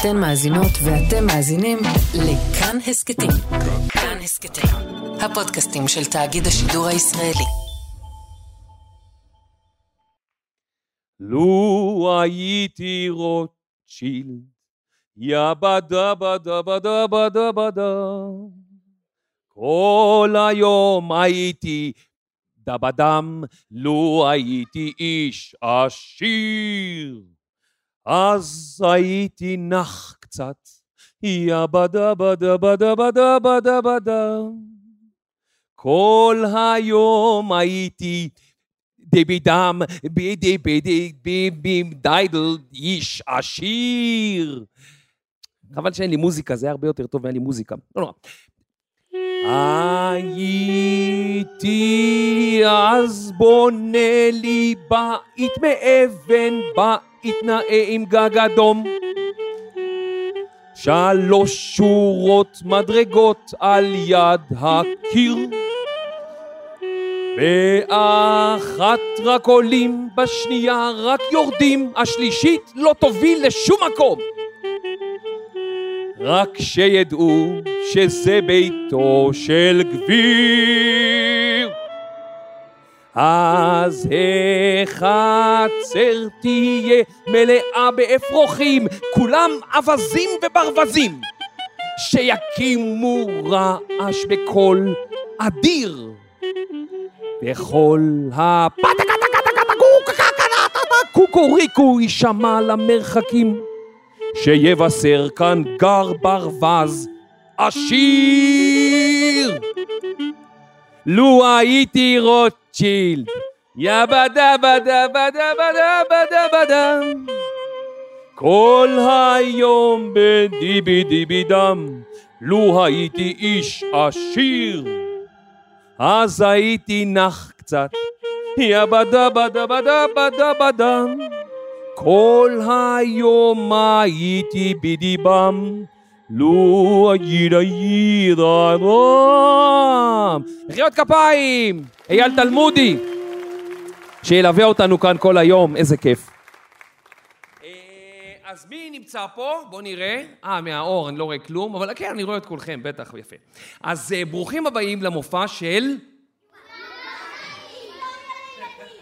אתן מאזינות ואתם מאזינים לכאן הסכתים. כאן הסכתים, הפודקאסטים של תאגיד השידור הישראלי. לו הייתי רוטשילד, יא בדה בדה בדה בדה בדה. כל היום הייתי דבדם, לו הייתי איש עשיר. אז הייתי נח קצת, יא בדה בדה בדה בדה בדה בדה. כל היום הייתי דיבידם, בידי בידי ביבי דיידל, איש עשיר. חבל שאין לי מוזיקה, זה היה הרבה יותר טוב ואין לי מוזיקה. לא נורא. הייתי אז בונה לי בית מאבן, בית נאה עם גג אדום. שלוש שורות מדרגות על יד הקיר. באחת רק עולים, בשנייה רק יורדים, השלישית לא תוביל לשום מקום. רק שידעו שזה ביתו של גביר. אז החצר תהיה מלאה באפרוחים, כולם אווזים וברווזים, שיקימו רעש בקול אדיר. וכל הפטקטקטקוקוריקו יישמע למרחקים. שיבשר כאן גר ברווז עשיר. לו הייתי רוטשילד, יא בדה בדה בדה בדה בדה בדה. כל היום בדיבי דיבי דם, לו הייתי איש עשיר, אז הייתי נח קצת, יא בדה בדה בדה בדה בדה. כל היום הייתי בדיבם, לו אגידה יידה רם. מחיאות כפיים! אייל תלמודי, שילווה אותנו כאן כל היום, איזה כיף. אה, אז מי נמצא פה? בואו נראה. אה, מהאור, אני לא רואה כלום, אבל כן, אני רואה את כולכם, בטח, יפה. אז אה, ברוכים הבאים למופע של...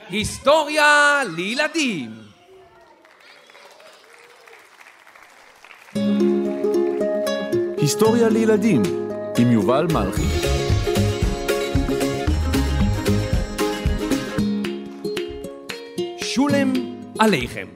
היסטוריה לילדים. היסטוריה לילדים עם יובל מלכי. שולם עליכם.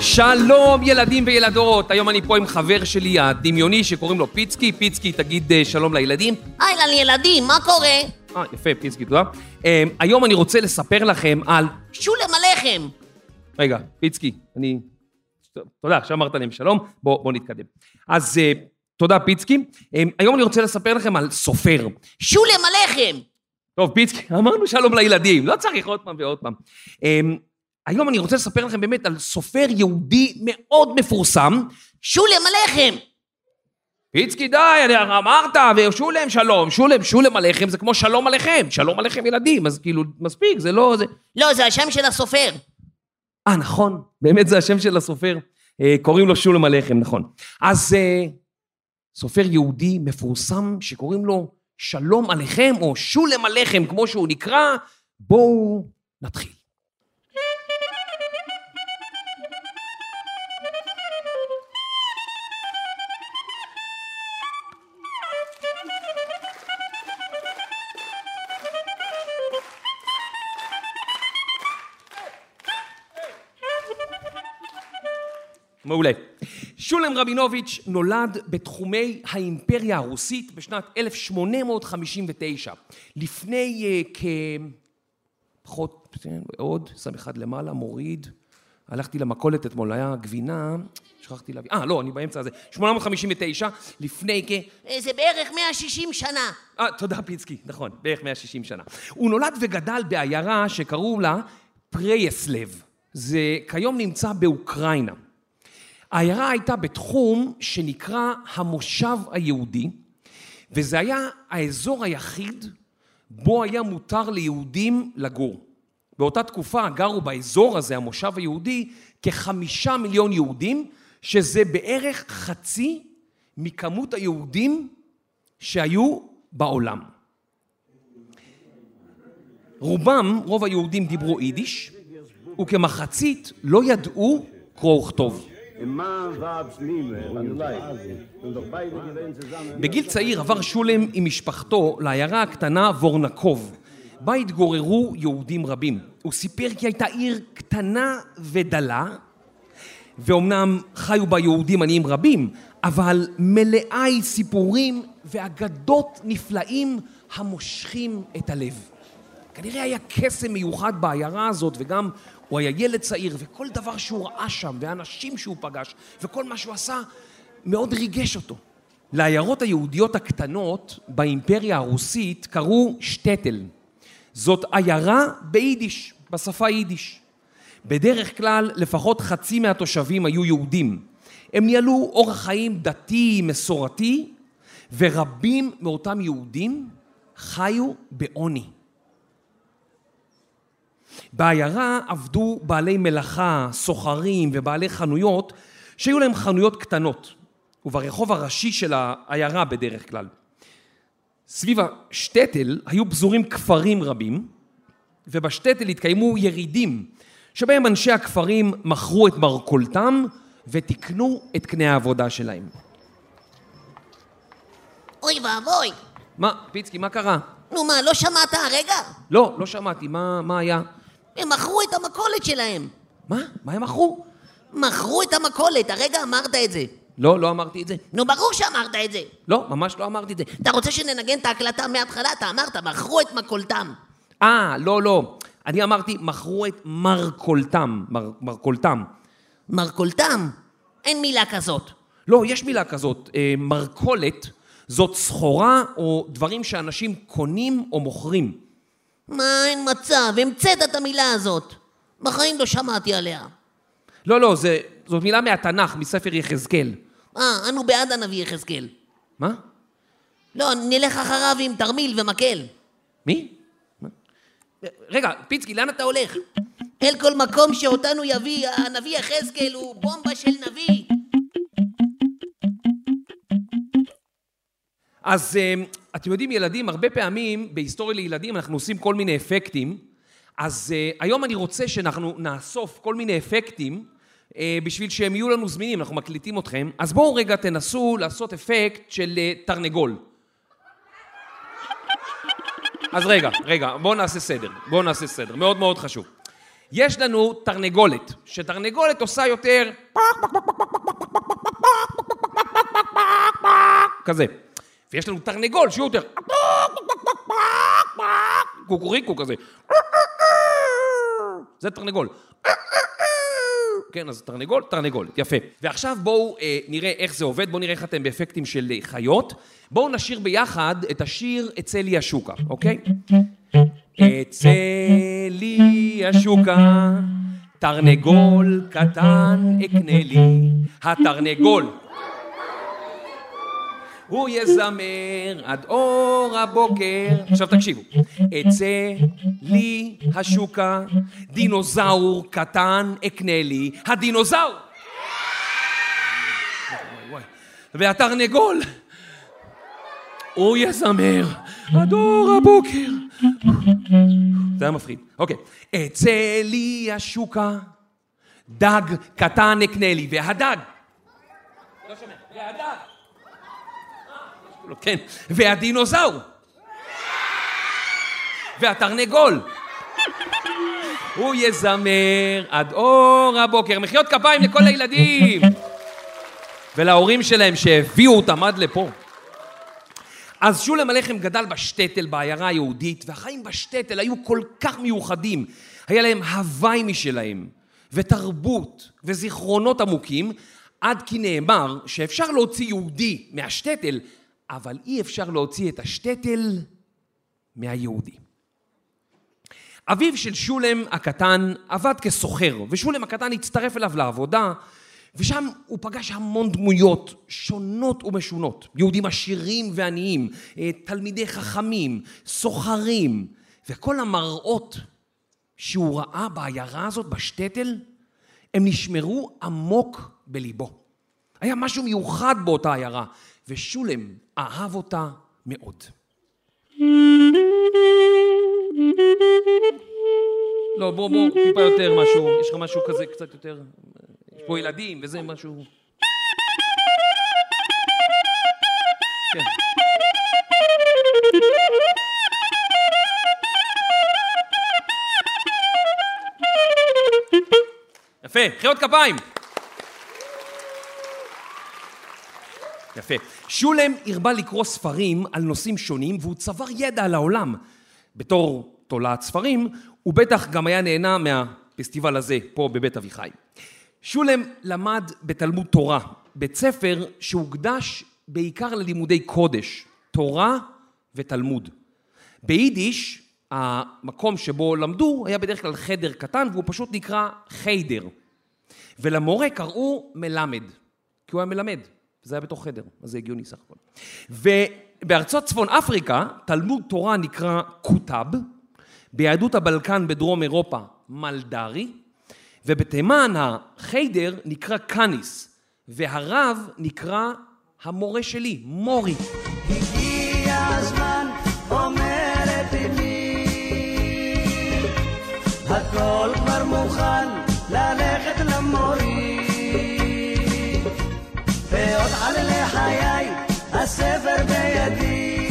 שלום ילדים וילדות, היום אני פה עם חבר שלי הדמיוני שקוראים לו פיצקי. פיצקי, תגיד אה, שלום לילדים. אהלן ילדים, מה קורה? אה, יפה, פיצקי, תודה. אה, היום אני רוצה לספר לכם על... שולם עליכם! רגע, פיצקי, אני... תודה, עכשיו אמרת להם שלום, בואו בוא נתקדם. אז אה, תודה, פיצקי. אה, היום אני רוצה לספר לכם על סופר. שולם עליכם! טוב, פיצקי, אמרנו שלום לילדים, לא צריך עוד פעם ועוד פעם. אה, היום אני רוצה לספר לכם באמת על סופר יהודי מאוד מפורסם. שולם עליכם! פיצקי, די, אני- אמרת, ושולם שלום, שולם, שולם עליכם, זה כמו שלום עליכם, שלום עליכם ילדים, אז כאילו, מספיק, זה לא... זה... לא, זה השם של הסופר. אה, נכון, באמת זה השם של הסופר. אה, קוראים לו שולם עליכם, נכון. אז אה, סופר יהודי מפורסם שקוראים לו שלום עליכם, או שולם עליכם, כמו שהוא נקרא, בואו נתחיל. מעולה. שולם רבינוביץ' נולד בתחומי האימפריה הרוסית בשנת 1859. לפני uh, כ... פחות, עוד, שם אחד למעלה, מוריד. הלכתי למכולת אתמול, היה גבינה, שכחתי להביא, אה, לא, אני באמצע הזה. 859, לפני כ... אה, זה בערך 160 שנה. אה, תודה פיצקי, נכון, בערך 160 שנה. הוא נולד וגדל בעיירה שקראו לה פרייסלב. זה כיום נמצא באוקראינה. העיירה הייתה בתחום שנקרא המושב היהודי, וזה היה האזור היחיד בו היה מותר ליהודים לגור. באותה תקופה גרו באזור הזה, המושב היהודי, כחמישה מיליון יהודים, שזה בערך חצי מכמות היהודים שהיו בעולם. רובם, רוב היהודים דיברו יידיש, וכמחצית לא ידעו קרוא וכתוב. בגיל צעיר עבר שולם עם משפחתו לעיירה הקטנה וורנקוב, בה התגוררו יהודים רבים. הוא סיפר כי הייתה עיר קטנה ודלה, ואומנם חיו בה יהודים עניים רבים, אבל מלאה היא סיפורים ואגדות נפלאים המושכים את הלב. כנראה היה קסם מיוחד בעיירה הזאת, וגם הוא היה ילד צעיר, וכל דבר שהוא ראה שם, והאנשים שהוא פגש, וכל מה שהוא עשה, מאוד ריגש אותו. לעיירות היהודיות הקטנות באימפריה הרוסית קראו שטטל. זאת עיירה ביידיש, בשפה היידיש. בדרך כלל לפחות חצי מהתושבים היו יהודים. הם ניהלו אורח חיים דתי, מסורתי, ורבים מאותם יהודים חיו בעוני. בעיירה עבדו בעלי מלאכה, סוחרים ובעלי חנויות שהיו להם חנויות קטנות, וברחוב הראשי של העיירה בדרך כלל. סביב השטטל היו פזורים כפרים רבים, ובשטטל התקיימו ירידים, שבהם אנשי הכפרים מכרו את מרכולתם ותיקנו את קנה העבודה שלהם. אוי ואבוי. מה, פיצקי, מה קרה? נו מה, לא שמעת הרגע? לא, לא שמעתי, מה, מה היה? הם מכרו את המכולת שלהם. מה? מה הם מכרו? מכרו את המכולת, הרגע אמרת את זה. לא, לא אמרתי את זה. נו, ברור שאמרת את זה. לא, ממש לא אמרתי את זה. אתה רוצה שננגן את ההקלטה מההתחלה? אתה אמרת, מכרו את מכולתם. אה, לא, לא. אני אמרתי, מכרו את מרכולתם. מר, מרכולתם. מרכולתם? אין מילה כזאת. לא, יש מילה כזאת. אה, מרכולת זאת סחורה או דברים שאנשים קונים או מוכרים. מה, אין מצב, המצאת את המילה הזאת. בחיים לא שמעתי עליה. לא, לא, זה, זאת מילה מהתנ"ך, מספר יחזקאל. אה, אנו בעד הנביא יחזקאל. מה? לא, נלך אחריו עם תרמיל ומקל. מי? מה? רגע, פיצקי, לאן אתה הולך? אל כל מקום שאותנו יביא הנביא יחזקאל הוא בומבה של נביא. אז אה, אתם יודעים, ילדים, הרבה פעמים בהיסטוריה לילדים אנחנו עושים כל מיני אפקטים. אז אה, היום אני רוצה שאנחנו נאסוף כל מיני אפקטים אה, בשביל שהם יהיו לנו זמינים, אנחנו מקליטים אתכם. אז בואו רגע תנסו לעשות אפקט של אה, תרנגול. אז רגע, רגע, בואו נעשה סדר. בואו נעשה סדר, מאוד מאוד חשוב. יש לנו תרנגולת, שתרנגולת עושה יותר כזה. ויש לנו תרנגול שהוא יותר קוקוריקו כזה. זה תרנגול. כן, אז תרנגול, תרנגולת, יפה. ועכשיו בואו אה, נראה איך זה עובד, בואו נראה איך אתם באפקטים של אה, חיות. בואו נשיר ביחד את השיר "אצא לי השוקה", אוקיי? אצא לי השוקה, תרנגול קטן אקנה לי, התרנגול. הוא יזמר עד אור הבוקר. עכשיו תקשיבו. אצא לי השוקה, דינוזאור קטן אקנה לי, הדינוזאור! והתרנגול, הוא יזמר עד אור הבוקר. זה היה מפחיד. אוקיי. אצא לי השוקה, דג קטן אקנה לי, והדג... לא שומע. והדג... כן, והדינוזאור. והתרנגול. הוא יזמר עד אור הבוקר. מחיאות כפיים לכל הילדים. ולהורים שלהם שהביאו אותם עד לפה. אז שולם הלחם גדל בשטטל, בעיירה היהודית, והחיים בשטטל היו כל כך מיוחדים. היה להם הוואי משלהם, ותרבות, וזיכרונות עמוקים, עד כי נאמר שאפשר להוציא יהודי מהשטטל, אבל אי אפשר להוציא את השטטל מהיהודי. אביו של שולם הקטן עבד כסוחר, ושולם הקטן הצטרף אליו לעבודה, ושם הוא פגש המון דמויות שונות ומשונות. יהודים עשירים ועניים, אה, תלמידי חכמים, סוחרים, וכל המראות שהוא ראה בעיירה הזאת, בשטטל, הם נשמרו עמוק בליבו. היה משהו מיוחד באותה עיירה, ושולם אהב אותה מאוד. לא, בוא, בוא, טיפה יותר משהו, יש לך משהו כזה קצת יותר, יש פה ילדים וזה משהו... כן. יפה, חיות כפיים. יפה. שולם הרבה לקרוא ספרים על נושאים שונים והוא צבר ידע על העולם. בתור תולעת ספרים, הוא בטח גם היה נהנה מהפסטיבל הזה פה בבית אביחי. שולם למד בתלמוד תורה, בית ספר שהוקדש בעיקר ללימודי קודש, תורה ותלמוד. ביידיש, המקום שבו למדו היה בדרך כלל חדר קטן והוא פשוט נקרא חיידר. ולמורה קראו מלמד, כי הוא היה מלמד, זה היה בתוך חדר, אז זה הגיוני סך הכל. ובארצות צפון אפריקה, תלמוד תורה נקרא קוטב, ביהדות הבלקן בדרום אירופה, מלדרי, ובתימן החיידר נקרא קאניס, והרב נקרא המורה שלי, מורי. הגיע הזמן, אומרת אמי, הכל כבר מוכן הספר בידי,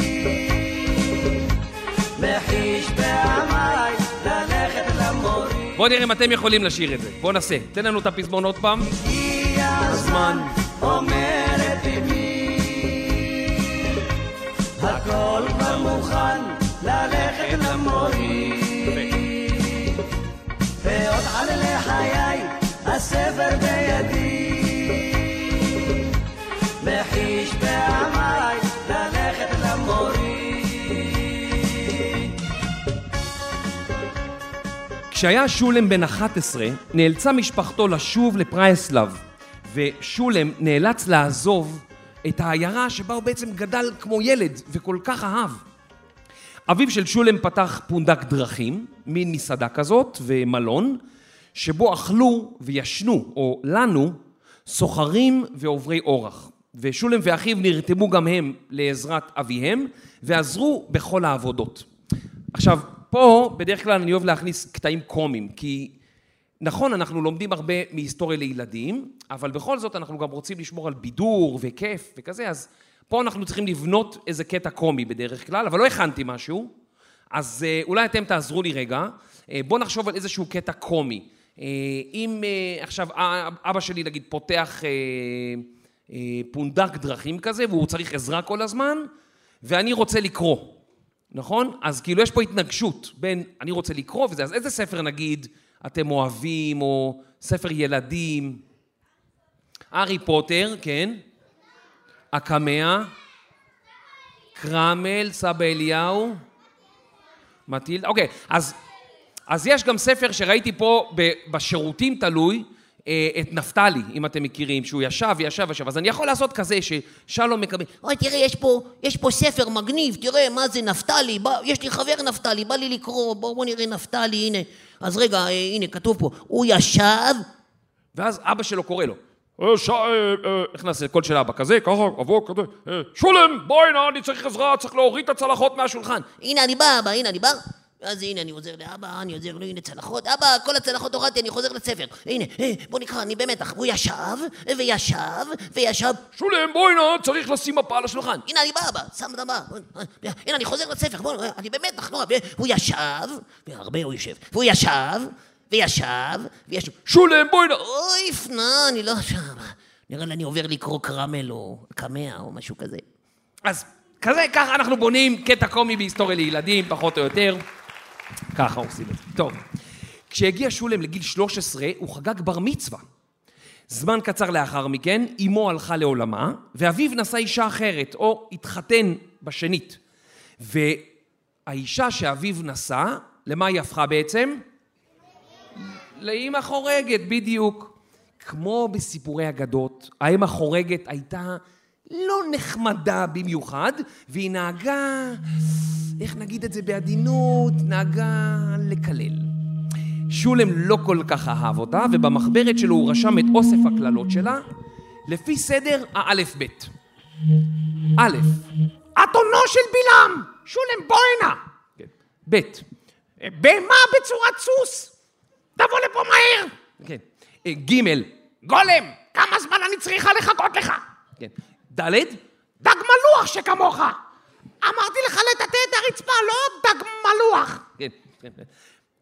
וחיש פעמיי ללכת למורי. בואו נראה אם אתם יכולים לשיר את זה. בואו נעשה. תן לנו את הפזמון עוד פעם. הגיע הזמן, אומרת אמי, הכל כבר מוכן ללכת למורי. ועוד על לחיי, הספר בידי, כשהיה שולם בן 11, נאלצה משפחתו לשוב לפרייסלב, ושולם נאלץ לעזוב את העיירה שבה הוא בעצם גדל כמו ילד וכל כך אהב. אביו של שולם פתח פונדק דרכים, מין מסעדה כזאת ומלון, שבו אכלו וישנו, או לנו, סוחרים ועוברי אורח. ושולם ואחיו נרתמו גם הם לעזרת אביהם, ועזרו בכל העבודות. עכשיו, פה בדרך כלל אני אוהב להכניס קטעים קומיים, כי נכון, אנחנו לומדים הרבה מהיסטוריה לילדים, אבל בכל זאת אנחנו גם רוצים לשמור על בידור וכיף וכזה, אז פה אנחנו צריכים לבנות איזה קטע קומי בדרך כלל, אבל לא הכנתי משהו, אז אה, אולי אתם תעזרו לי רגע. אה, בואו נחשוב על איזשהו קטע קומי. אה, אם עכשיו אבא שלי נגיד פותח פונדק דרכים כזה, והוא צריך עזרה כל הזמן, ואני רוצה לקרוא, נכון? אז כאילו יש פה התנגשות בין אני רוצה לקרוא וזה, אז איזה ספר נגיד אתם אוהבים, או ספר ילדים? הארי פוטר, כן. הקמע, קרמל, סבא אליהו, מטילדה, אוקיי, אז, אז יש גם ספר שראיתי פה בשירותים תלוי, את נפתלי, אם אתם מכירים, שהוא ישב, ישב, ישב. אז אני יכול לעשות כזה ששלום מקבל... אוי, תראה, יש פה, יש פה ספר מגניב, תראה, מה זה נפתלי, בא, יש לי חבר נפתלי, בא לי לקרוא, בוא, בוא נראה נפתלי, הנה. אז רגע, אה, הנה, כתוב פה, הוא ישב, ואז אבא שלו קורא לו. "אה, ש- אה, אה", איך נעשה קול של אבא? כזה, ככה, אבוא, כזה. "אה, שולם, בואי נא, אני צריך עזרה, צריך להוריד את הצלחות מהשולחן. הנה אני בא, אבא, הנה אני בא. אז הנה, אני עוזר לאבא, אני עוזר לו, הנה צלחות. אבא, כל הצלחות הורדתי, אני חוזר לספר. הנה, אה, בוא נקרא, אני במתח. הוא ישב, וישב, וישב. שולם, בואי נא, צריך לשים מפה על השולחן. הנה אני בא, אבא, שם את הבא. הנה, אני חוזר לספר, בוא, אני במתח, נורא. הוא ישב, והרבה הוא יושב. והוא ישב, וישב, וישב. שולם, בואי נא. אוי, פנה, אני לא שם. נראה לי אני עובר לקרוא קרמל או קמע או משהו כזה. אז כזה, ככה אנחנו בונים קטע קומי בהיסטוריה לילדים, פחות או יותר. ככה עושים את זה. טוב. כשהגיע שולם לגיל 13, הוא חגג בר מצווה. זמן קצר לאחר מכן, אמו הלכה לעולמה, ואביו נשא אישה אחרת, או התחתן בשנית. והאישה שאביו נשא, למה היא הפכה בעצם? לאימא חורגת, בדיוק. כמו בסיפורי אגדות, האם החורגת הייתה לא נחמדה במיוחד, והיא נהגה, איך נגיד את זה בעדינות, נהגה לקלל. שולם לא כל כך אהב אותה, ובמחברת שלו הוא רשם את אוסף הקללות שלה, לפי סדר האלף-בית. א', אתונו של בלעם! שולם, בוא הנה! כן. ב', בהמה בצורת סוס! תבוא לפה מהר! כן. אה, ג', גולם, כמה זמן אני צריכה לחכות לך? כן. ד', דג מלוח שכמוך! אמרתי לך לטאטא את הרצפה, לא דג מלוח! כן. כן.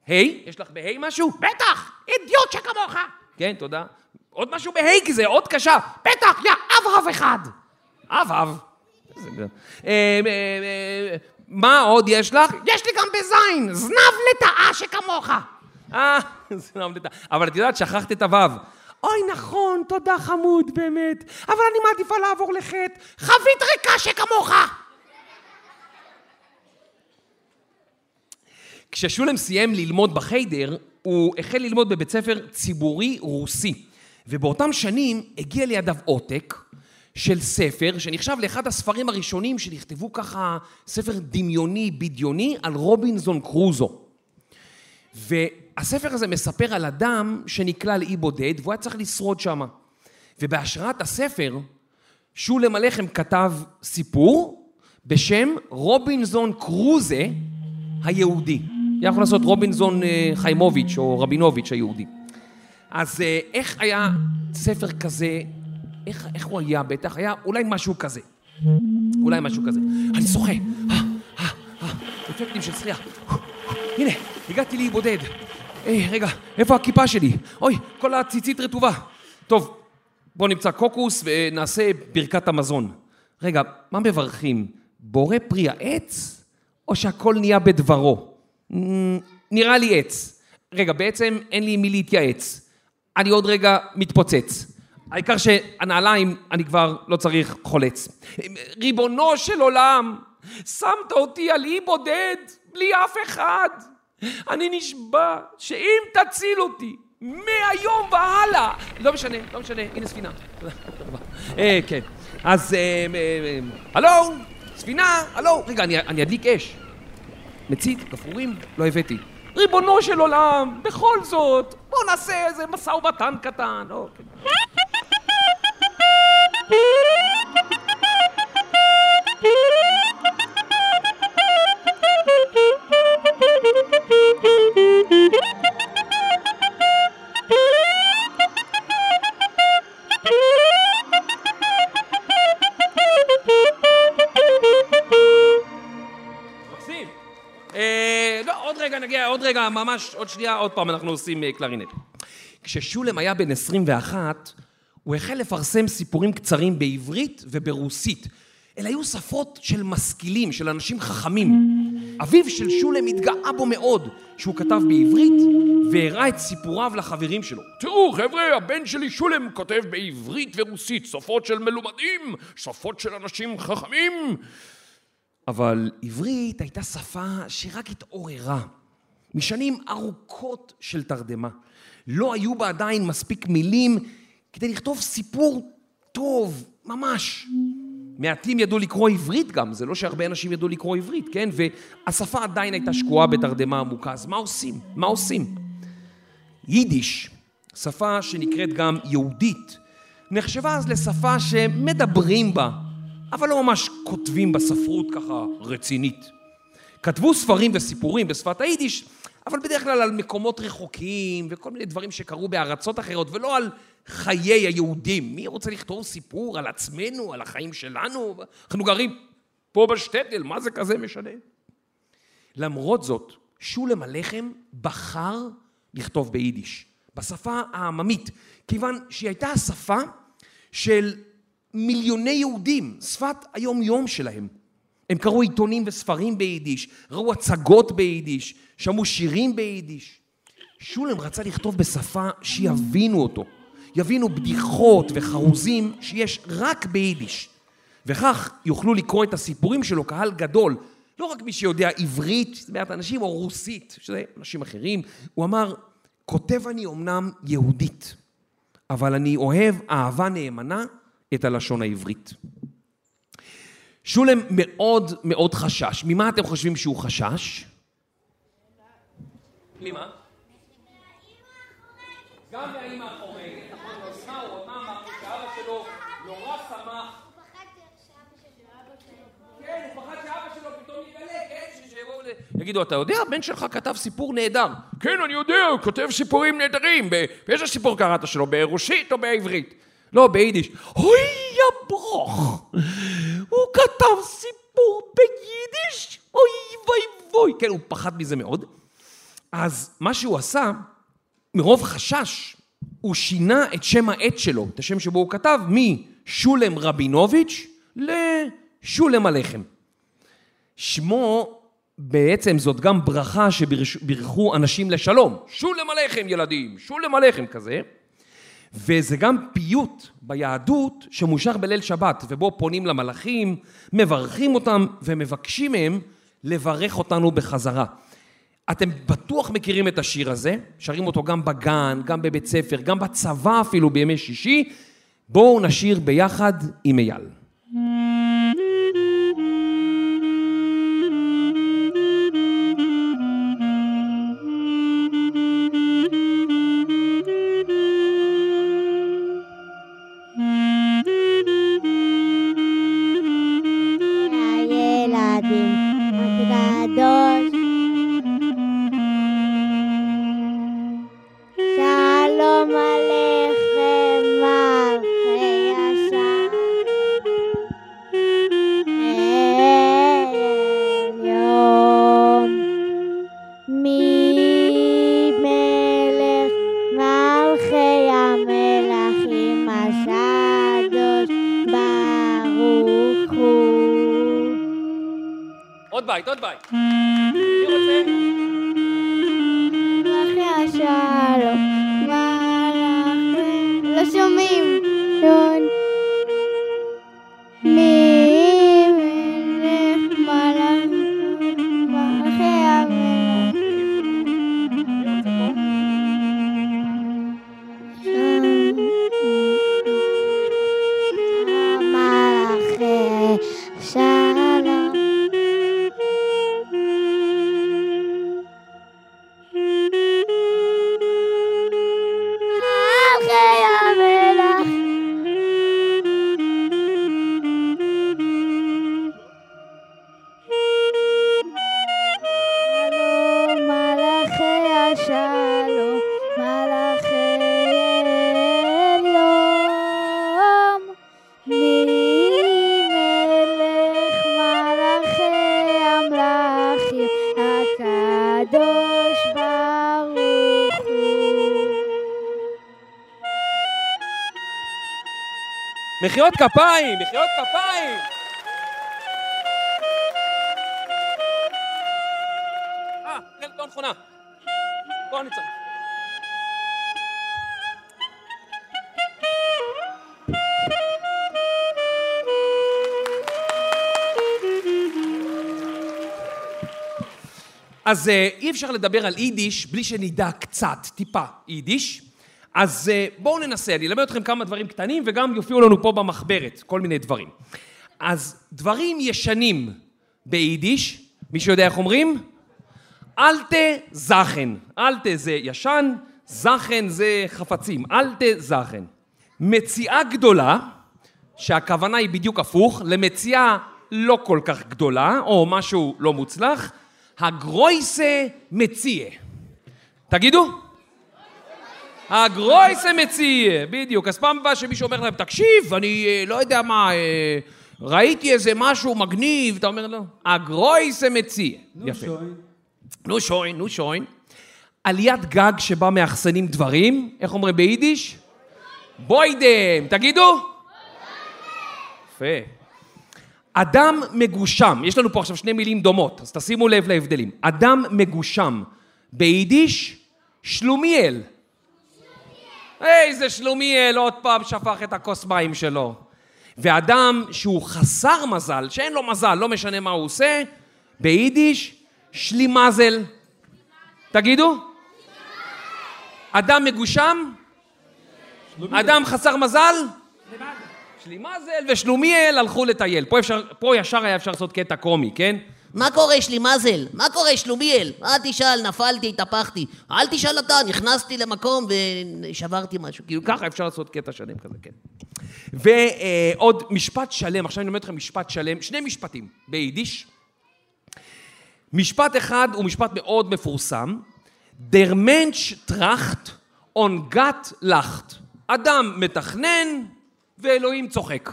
ה', יש לך בה' משהו? בטח, אידיוט שכמוך! כן, תודה. עוד משהו בה' כי זה עוד קשה. בטח, יא אבהב אחד! אב אב. איזה גדול. אה, אה, אה, מה עוד יש לך? יש לי גם בזין, זנב לטאה שכמוך! אה, לא עמדתה. אבל את יודעת, שכחת את הוו. אוי, נכון, תודה חמוד, באמת. אבל אני מעדיפה לעבור לחטא. חבית ריקה שכמוך! כששולם סיים ללמוד בחיידר, הוא החל ללמוד בבית ספר ציבורי רוסי. ובאותם שנים הגיע לידיו עותק של ספר, שנחשב לאחד הספרים הראשונים שנכתבו ככה, ספר דמיוני, בדיוני, על רובינזון קרוזו. והספר הזה מספר על אדם שנקלע לאי בודד, והוא היה צריך לשרוד שם. ובהשראת הספר, שולם הלחם כתב סיפור בשם רובינזון קרוזה היהודי. יכול לעשות רובינזון אה, חיימוביץ' או רבינוביץ' היהודי. אז אה, איך היה ספר כזה, איך, איך הוא היה בטח? היה אולי משהו כזה. אולי משהו כזה. אני שוחה. אה, אה, אפקטים של שחייה. הנה, הגעתי לאי בודד. היי, רגע, איפה הכיפה שלי? אוי, כל הציצית רטובה. טוב, בואו נמצא קוקוס ונעשה ברכת המזון. רגע, מה מברכים? בורא פרי העץ, או שהכל נהיה בדברו? "מ, נראה לי עץ. רגע, בעצם אין לי מי להתייעץ. אני עוד רגע מתפוצץ. העיקר שהנעליים, אני כבר לא צריך חולץ. ריבונו של עולם, שמת אותי על אי בודד, בלי אף אחד. אני נשבע שאם תציל אותי מהיום והלאה, לא משנה, לא משנה, הנה ספינה. אה, כן. אז, אה, אה, אה, הלו, ספינה, הלו. רגע, אני אדליק אש. מצית, גפרורים, לא הבאתי. ריבונו של עולם, בכל זאת, בוא נעשה איזה משא ומתן קטן. אוקיי. רגע ממש עוד שנייה, עוד פעם אנחנו עושים אה, קלרינט. כששולם היה בן 21, הוא החל לפרסם סיפורים קצרים בעברית וברוסית. אלה היו שפות של משכילים, של אנשים חכמים. אביו של שולם התגאה בו מאוד, שהוא כתב בעברית והראה את סיפוריו לחברים שלו. תראו, חבר'ה, הבן שלי שולם כותב בעברית ורוסית, שפות של מלומדים, שפות של אנשים חכמים. אבל עברית הייתה שפה שרק התעוררה. משנים ארוכות של תרדמה. לא היו בה עדיין מספיק מילים כדי לכתוב סיפור טוב, ממש. מעטים ידעו לקרוא עברית גם, זה לא שהרבה אנשים ידעו לקרוא עברית, כן? והשפה עדיין הייתה שקועה בתרדמה עמוקה, אז מה עושים? מה עושים? יידיש, שפה שנקראת גם יהודית, נחשבה אז לשפה שמדברים בה, אבל לא ממש כותבים בספרות ככה רצינית. כתבו ספרים וסיפורים בשפת היידיש, אבל בדרך כלל על מקומות רחוקים וכל מיני דברים שקרו בארצות אחרות, ולא על חיי היהודים. מי רוצה לכתוב סיפור על עצמנו, על החיים שלנו? אנחנו גרים פה בשטטל, מה זה כזה משנה? למרות זאת, שולם הלחם בחר לכתוב ביידיש, בשפה העממית, כיוון שהיא הייתה השפה של מיליוני יהודים, שפת היום-יום שלהם. הם קראו עיתונים וספרים ביידיש, ראו הצגות ביידיש, שמעו שירים ביידיש. שולם רצה לכתוב בשפה שיבינו אותו, יבינו בדיחות וחרוזים שיש רק ביידיש. וכך יוכלו לקרוא את הסיפורים שלו קהל גדול, לא רק מי שיודע עברית, שזה מעט אנשים, או רוסית, שזה אנשים אחרים. הוא אמר, כותב אני אמנם יהודית, אבל אני אוהב אהבה נאמנה את הלשון העברית. שולם מאוד מאוד חשש. ממה אתם חושבים שהוא חשש? ממה? גם מהאימא החורגת, נכון, אז מה הוא אמר? שאבא שלו נורא שמח. יגידו, אתה יודע, הבן שלך כתב סיפור נהדר. כן, אני יודע, הוא כותב סיפורים נהדרים. באיזה סיפור קראת שלו? ברוסית או בעברית? לא, ביידיש. אוי, יא ברוך! הוא כתב סיפור ביידיש? אוי ואי ואי. כן, הוא פחד מזה מאוד. אז מה שהוא עשה, מרוב חשש, הוא שינה את שם העט שלו, את השם שבו הוא כתב, משולם רבינוביץ' לשולם הלחם. שמו, בעצם זאת גם ברכה שבירכו אנשים לשלום. שולם הלחם, ילדים, שולם הלחם כזה. וזה גם פיוט ביהדות שמושר בליל שבת, ובו פונים למלאכים, מברכים אותם ומבקשים מהם לברך אותנו בחזרה. אתם בטוח מכירים את השיר הזה, שרים אותו גם בגן, גם בבית ספר, גם בצבא אפילו בימי שישי. בואו נשיר ביחד עם אייל. עוד מחיאות כפיים, מחיאות כפיים. אה, כן, לא נכונה. בוא נצא. אז אה, אי אפשר לדבר על יידיש בלי שנדע קצת, טיפה, יידיש. אז אה, בואו ננסה, אני אלמד אתכם כמה דברים קטנים וגם יופיעו לנו פה במחברת, כל מיני דברים. אז דברים ישנים ביידיש, מישהו יודע איך אומרים? אלטה זכן. אלטה זה ישן, זכן זה חפצים. אלטה זכן. מציאה גדולה, שהכוונה היא בדיוק הפוך, למציאה לא כל כך גדולה, או משהו לא מוצלח, הגרויסה מציאה. תגידו. הגרויסה מציאה, בדיוק. אז פעם הבאה שמישהו אומר להם, תקשיב, אני אה, לא יודע מה, אה, ראיתי איזה משהו מגניב, אתה אומר לו, הגרויסה מציאה. יפה. נו שוין, נו שוין. עליית גג שבה מאחסנים דברים, איך אומרים ביידיש? בוידם, תגידו. יפה. אדם מגושם, יש לנו פה עכשיו שני מילים דומות, אז תשימו לב להבדלים. אדם מגושם, ביידיש, שלומיאל. איזה שלומיאל, עוד פעם שפך את הכוס מים שלו. ואדם שהוא חסר מזל, שאין לו מזל, לא משנה מה הוא עושה, ביידיש, שלימזל. תגידו. אדם מגושם? אדם חסר מזל? שלימזל ושלומיאל הלכו לטייל. פה, אפשר, פה ישר היה אפשר לעשות קטע קומי, כן? מה קורה, שלימזל? מה קורה, שלומיאל? אל תשאל, נפלתי, התהפכתי. אל תשאל אתה, נכנסתי למקום ושברתי משהו. כאילו ככה אפשר לעשות קטע שלם כזה, כן. ועוד משפט שלם, עכשיו אני לומד אתכם משפט שלם, שני משפטים ביידיש. משפט אחד הוא משפט מאוד מפורסם. Der Mensch tracht on Gott lacht. אדם מתכנן ואלוהים צוחק.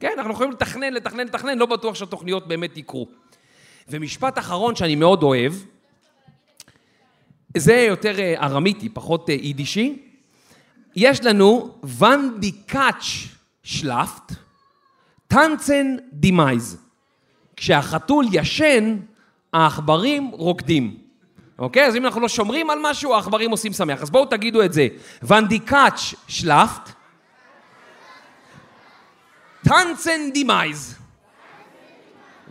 כן, אנחנו יכולים לתכנן, לתכנן, לתכנן, לא בטוח שהתוכניות באמת יקרו. ומשפט אחרון שאני מאוד אוהב, זה יותר אה, ארמיתי, פחות אה, יידישי. יש לנו ואן די קאץ' שלפט, טנצן דימייז. כשהחתול ישן, העכברים רוקדים. אוקיי? אז אם אנחנו לא שומרים על משהו, העכברים עושים שמח. אז בואו תגידו את זה. ווען די קאַץ שלאָפֿט, טאַנצן די מײַז.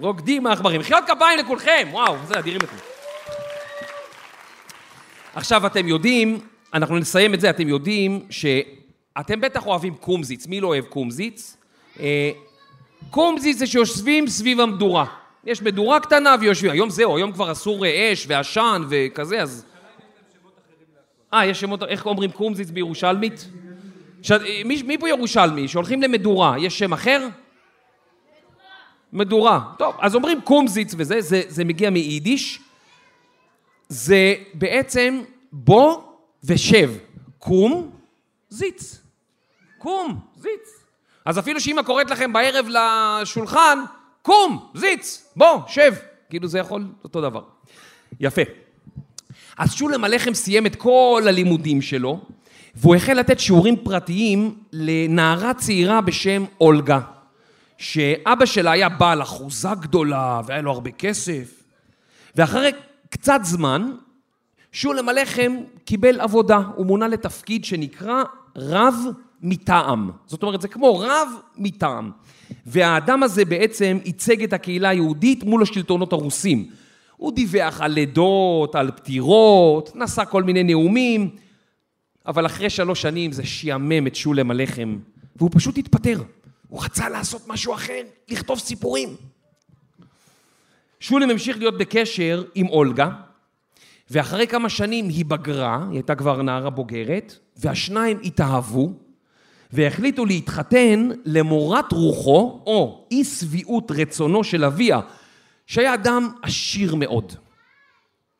רוקדים העכברים. מחיאות כפיים לכולכם! וואו, זה אדירים אתם. עכשיו, אתם יודעים, אנחנו נסיים את זה, אתם יודעים שאתם בטח אוהבים קומזיץ. מי לא אוהב קומזיץ? אה, קומזיץ זה שיושבים סביב המדורה. יש מדורה קטנה ויושבים. היום זהו, היום כבר אסור אה, אש ועשן וכזה, אז... אה, יש שמות, איך אומרים קומזיץ בירושלמית? ש... מי, מי פה ירושלמי? שהולכים למדורה, יש שם אחר? מדורה. טוב, אז אומרים קומזיץ וזה, זה, זה מגיע מיידיש. זה בעצם בוא ושב. קום, זיץ. קום, זיץ. אז אפילו שאמא קוראת לכם בערב לשולחן, קום, זיץ, בוא, שב. כאילו זה יכול אותו דבר. יפה. אז שולם הלחם סיים את כל הלימודים שלו, והוא החל לתת שיעורים פרטיים לנערה צעירה בשם אולגה, שאבא שלה היה בעל אחוזה גדולה והיה לו הרבה כסף, ואחרי קצת זמן, שולם הלחם קיבל עבודה, הוא מונה לתפקיד שנקרא רב מטעם. זאת אומרת, זה כמו רב מטעם. והאדם הזה בעצם ייצג את הקהילה היהודית מול השלטונות הרוסים. הוא דיווח על לידות, על פטירות, נשא כל מיני נאומים, אבל אחרי שלוש שנים זה שיעמם את שולם הלחם, והוא פשוט התפטר. הוא רצה לעשות משהו אחר, לכתוב סיפורים. שולם המשיך להיות בקשר עם אולגה, ואחרי כמה שנים היא בגרה, היא הייתה כבר נערה בוגרת, והשניים התאהבו, והחליטו להתחתן למורת רוחו, או אי שביעות רצונו של אביה, שהיה אדם עשיר מאוד.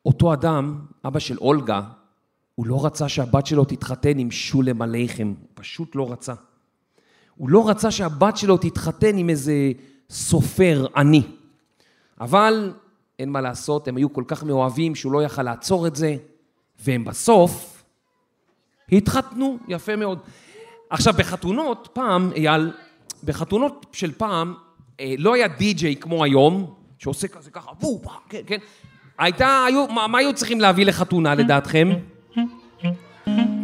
אותו אדם, אבא של אולגה, הוא לא רצה שהבת שלו תתחתן עם שולם עליכם, הוא פשוט לא רצה. הוא לא רצה שהבת שלו תתחתן עם איזה סופר עני. אבל אין מה לעשות, הם היו כל כך מאוהבים שהוא לא יכל לעצור את זה, והם בסוף התחתנו, יפה מאוד. עכשיו, בחתונות, פעם, אייל, בחתונות של פעם, אה, לא היה די-ג'יי כמו היום, שעושה כזה ככה, בום, כן, כן. הייתה, היו, מה, מה היו צריכים להביא לחתונה לדעתכם?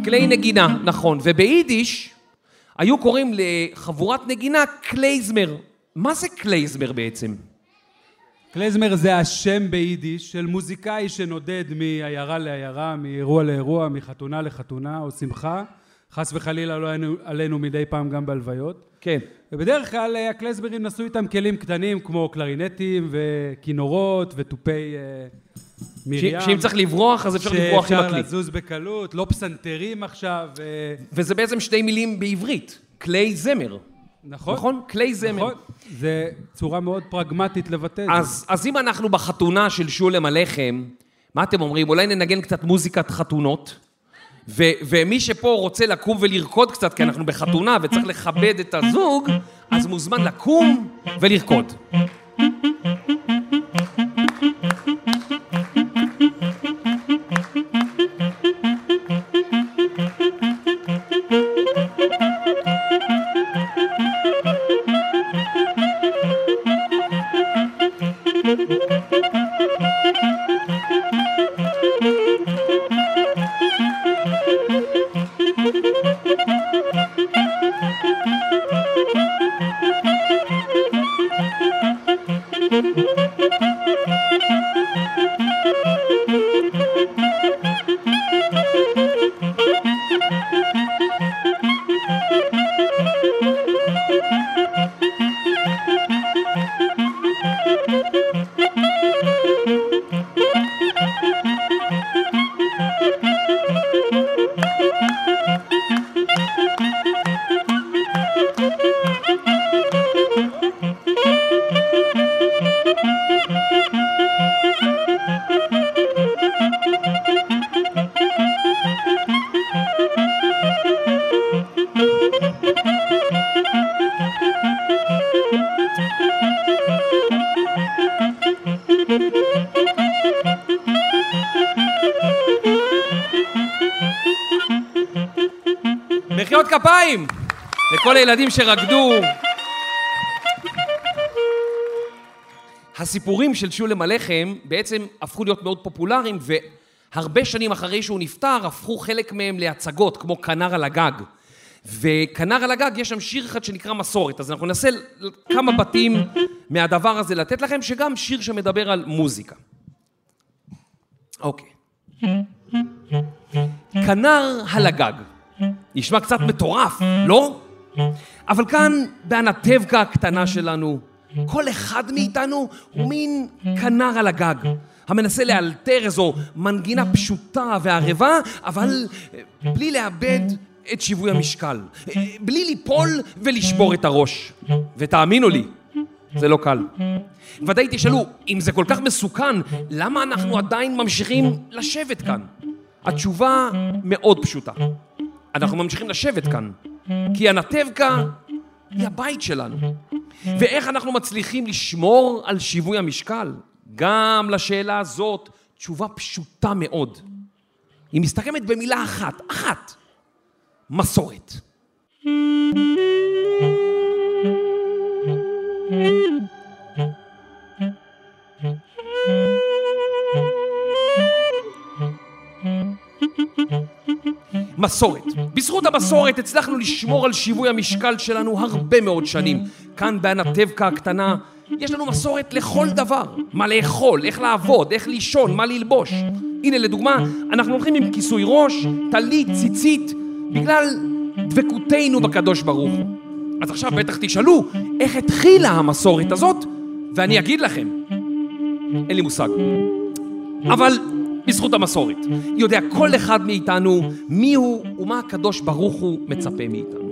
כלי נגינה, נכון. וביידיש היו קוראים לחבורת נגינה כליזמר. מה זה כליזמר בעצם? כליזמר זה השם ביידיש של מוזיקאי שנודד מעיירה לעיירה, מאירוע לאירוע, מחתונה לחתונה או שמחה. חס וחלילה לא עלינו, עלינו מדי פעם גם בהלוויות. כן. ובדרך כלל אה, הקלייזמרים נשאו איתם כלים קטנים כמו קלרינטים וכינורות ותופי אה, מרים. ש- שאם צריך לברוח, אז אפשר לברוח עם שאפשר הכלי. לזוז בקלות, לא פסנתרים עכשיו. וזה בעצם שתי מילים בעברית, כלי זמר. נכון? נכון? כלי זמר. נכון. זה צורה מאוד פרגמטית לבטא את זה. אז, אז אם אנחנו בחתונה של שולם הלחם, מה אתם אומרים? אולי ננגן קצת מוזיקת חתונות? ו, ומי שפה רוצה לקום ולרקוד קצת, כי אנחנו בחתונה וצריך לכבד את הזוג, אז מוזמן לקום ולרקוד. הילדים שרקדו. הסיפורים של שולם הלחם בעצם הפכו להיות מאוד פופולריים, והרבה שנים אחרי שהוא נפטר, הפכו חלק מהם להצגות, כמו כנר על הגג. וכנר על הגג, יש שם שיר אחד שנקרא מסורת, אז אנחנו ננסה כמה בתים מהדבר הזה לתת לכם, שגם שיר שמדבר על מוזיקה. אוקיי. כנר על הגג. נשמע קצת מטורף, לא? אבל כאן, באנטבקה הקטנה שלנו, כל אחד מאיתנו הוא מין כנר על הגג, המנסה לאלתר איזו מנגינה פשוטה וערבה, אבל אה, בלי לאבד את שיווי המשקל, אה, בלי ליפול ולשבור את הראש. ותאמינו לי, זה לא קל. ודאי תשאלו, אם זה כל כך מסוכן, למה אנחנו עדיין ממשיכים לשבת כאן? התשובה מאוד פשוטה. אנחנו ממשיכים לשבת כאן, כי הנתבקה היא הבית שלנו. ואיך אנחנו מצליחים לשמור על שיווי המשקל? גם לשאלה הזאת תשובה פשוטה מאוד. היא מסתכמת במילה אחת, אחת, מסורת. מסורת. בזכות המסורת הצלחנו לשמור על שיווי המשקל שלנו הרבה מאוד שנים. כאן באנטבקה הקטנה יש לנו מסורת לכל דבר. מה לאכול, איך לעבוד, איך לישון, מה ללבוש. הנה לדוגמה, אנחנו הולכים עם כיסוי ראש, טלית, ציצית, בגלל דבקותנו בקדוש ברוך הוא. אז עכשיו בטח תשאלו, איך התחילה המסורת הזאת? ואני אגיד לכם, אין לי מושג. אבל בזכות המסורת. יודע כל אחד מאיתנו מי הוא ומה הקדוש ברוך הוא מצפה מאיתנו.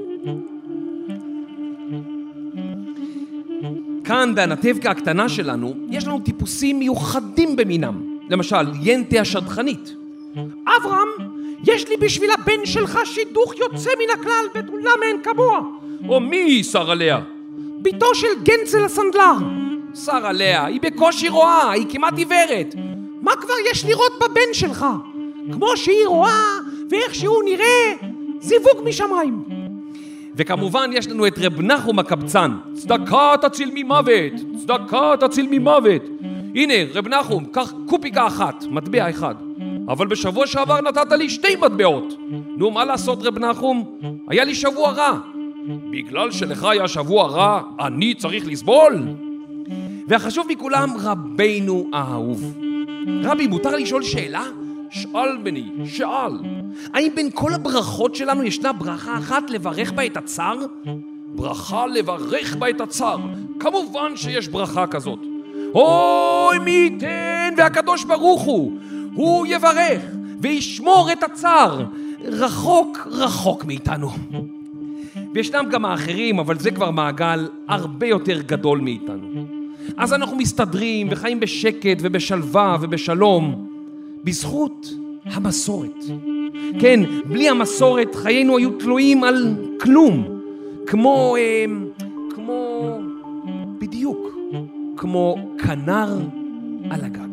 כאן באנטבקה הקטנה שלנו יש לנו טיפוסים מיוחדים במינם. למשל, ינטה השדכנית. אברהם, יש לי בשביל הבן שלך שידוך יוצא מן הכלל בתולה מאין כמוה. או מי שר עליה? בתו של גנצל הסנדלר. שר עליה, היא בקושי רואה, היא כמעט עיוורת. מה כבר יש לראות בבן שלך? כמו שהיא רואה ואיך שהוא נראה, זיווג משמיים. וכמובן יש לנו את רב נחום הקבצן, צדקה תציל ממוות, צדקה תציל ממוות. הנה, רב נחום, קח קופיקה אחת, מטבע אחד. אבל בשבוע שעבר נתת לי שתי מטבעות. נו, מה לעשות, רב נחום? היה לי שבוע רע. בגלל שלך היה שבוע רע, אני צריך לסבול? והחשוב מכולם, רבנו האהוב. רבי, מותר לשאול שאלה? שאל בני, שאל. האם בין כל הברכות שלנו ישנה ברכה אחת לברך בה את הצר? ברכה לברך בה את הצר. כמובן שיש ברכה כזאת. אוי מי ייתן והקדוש ברוך הוא, הוא יברך וישמור את הצר. רחוק רחוק מאיתנו. וישנם גם האחרים, אבל זה כבר מעגל הרבה יותר גדול מאיתנו. אז אנחנו מסתדרים וחיים בשקט ובשלווה ובשלום בזכות המסורת. כן, בלי המסורת חיינו היו תלויים על כלום. כמו, אה, כמו, בדיוק, כמו כנר על הגג.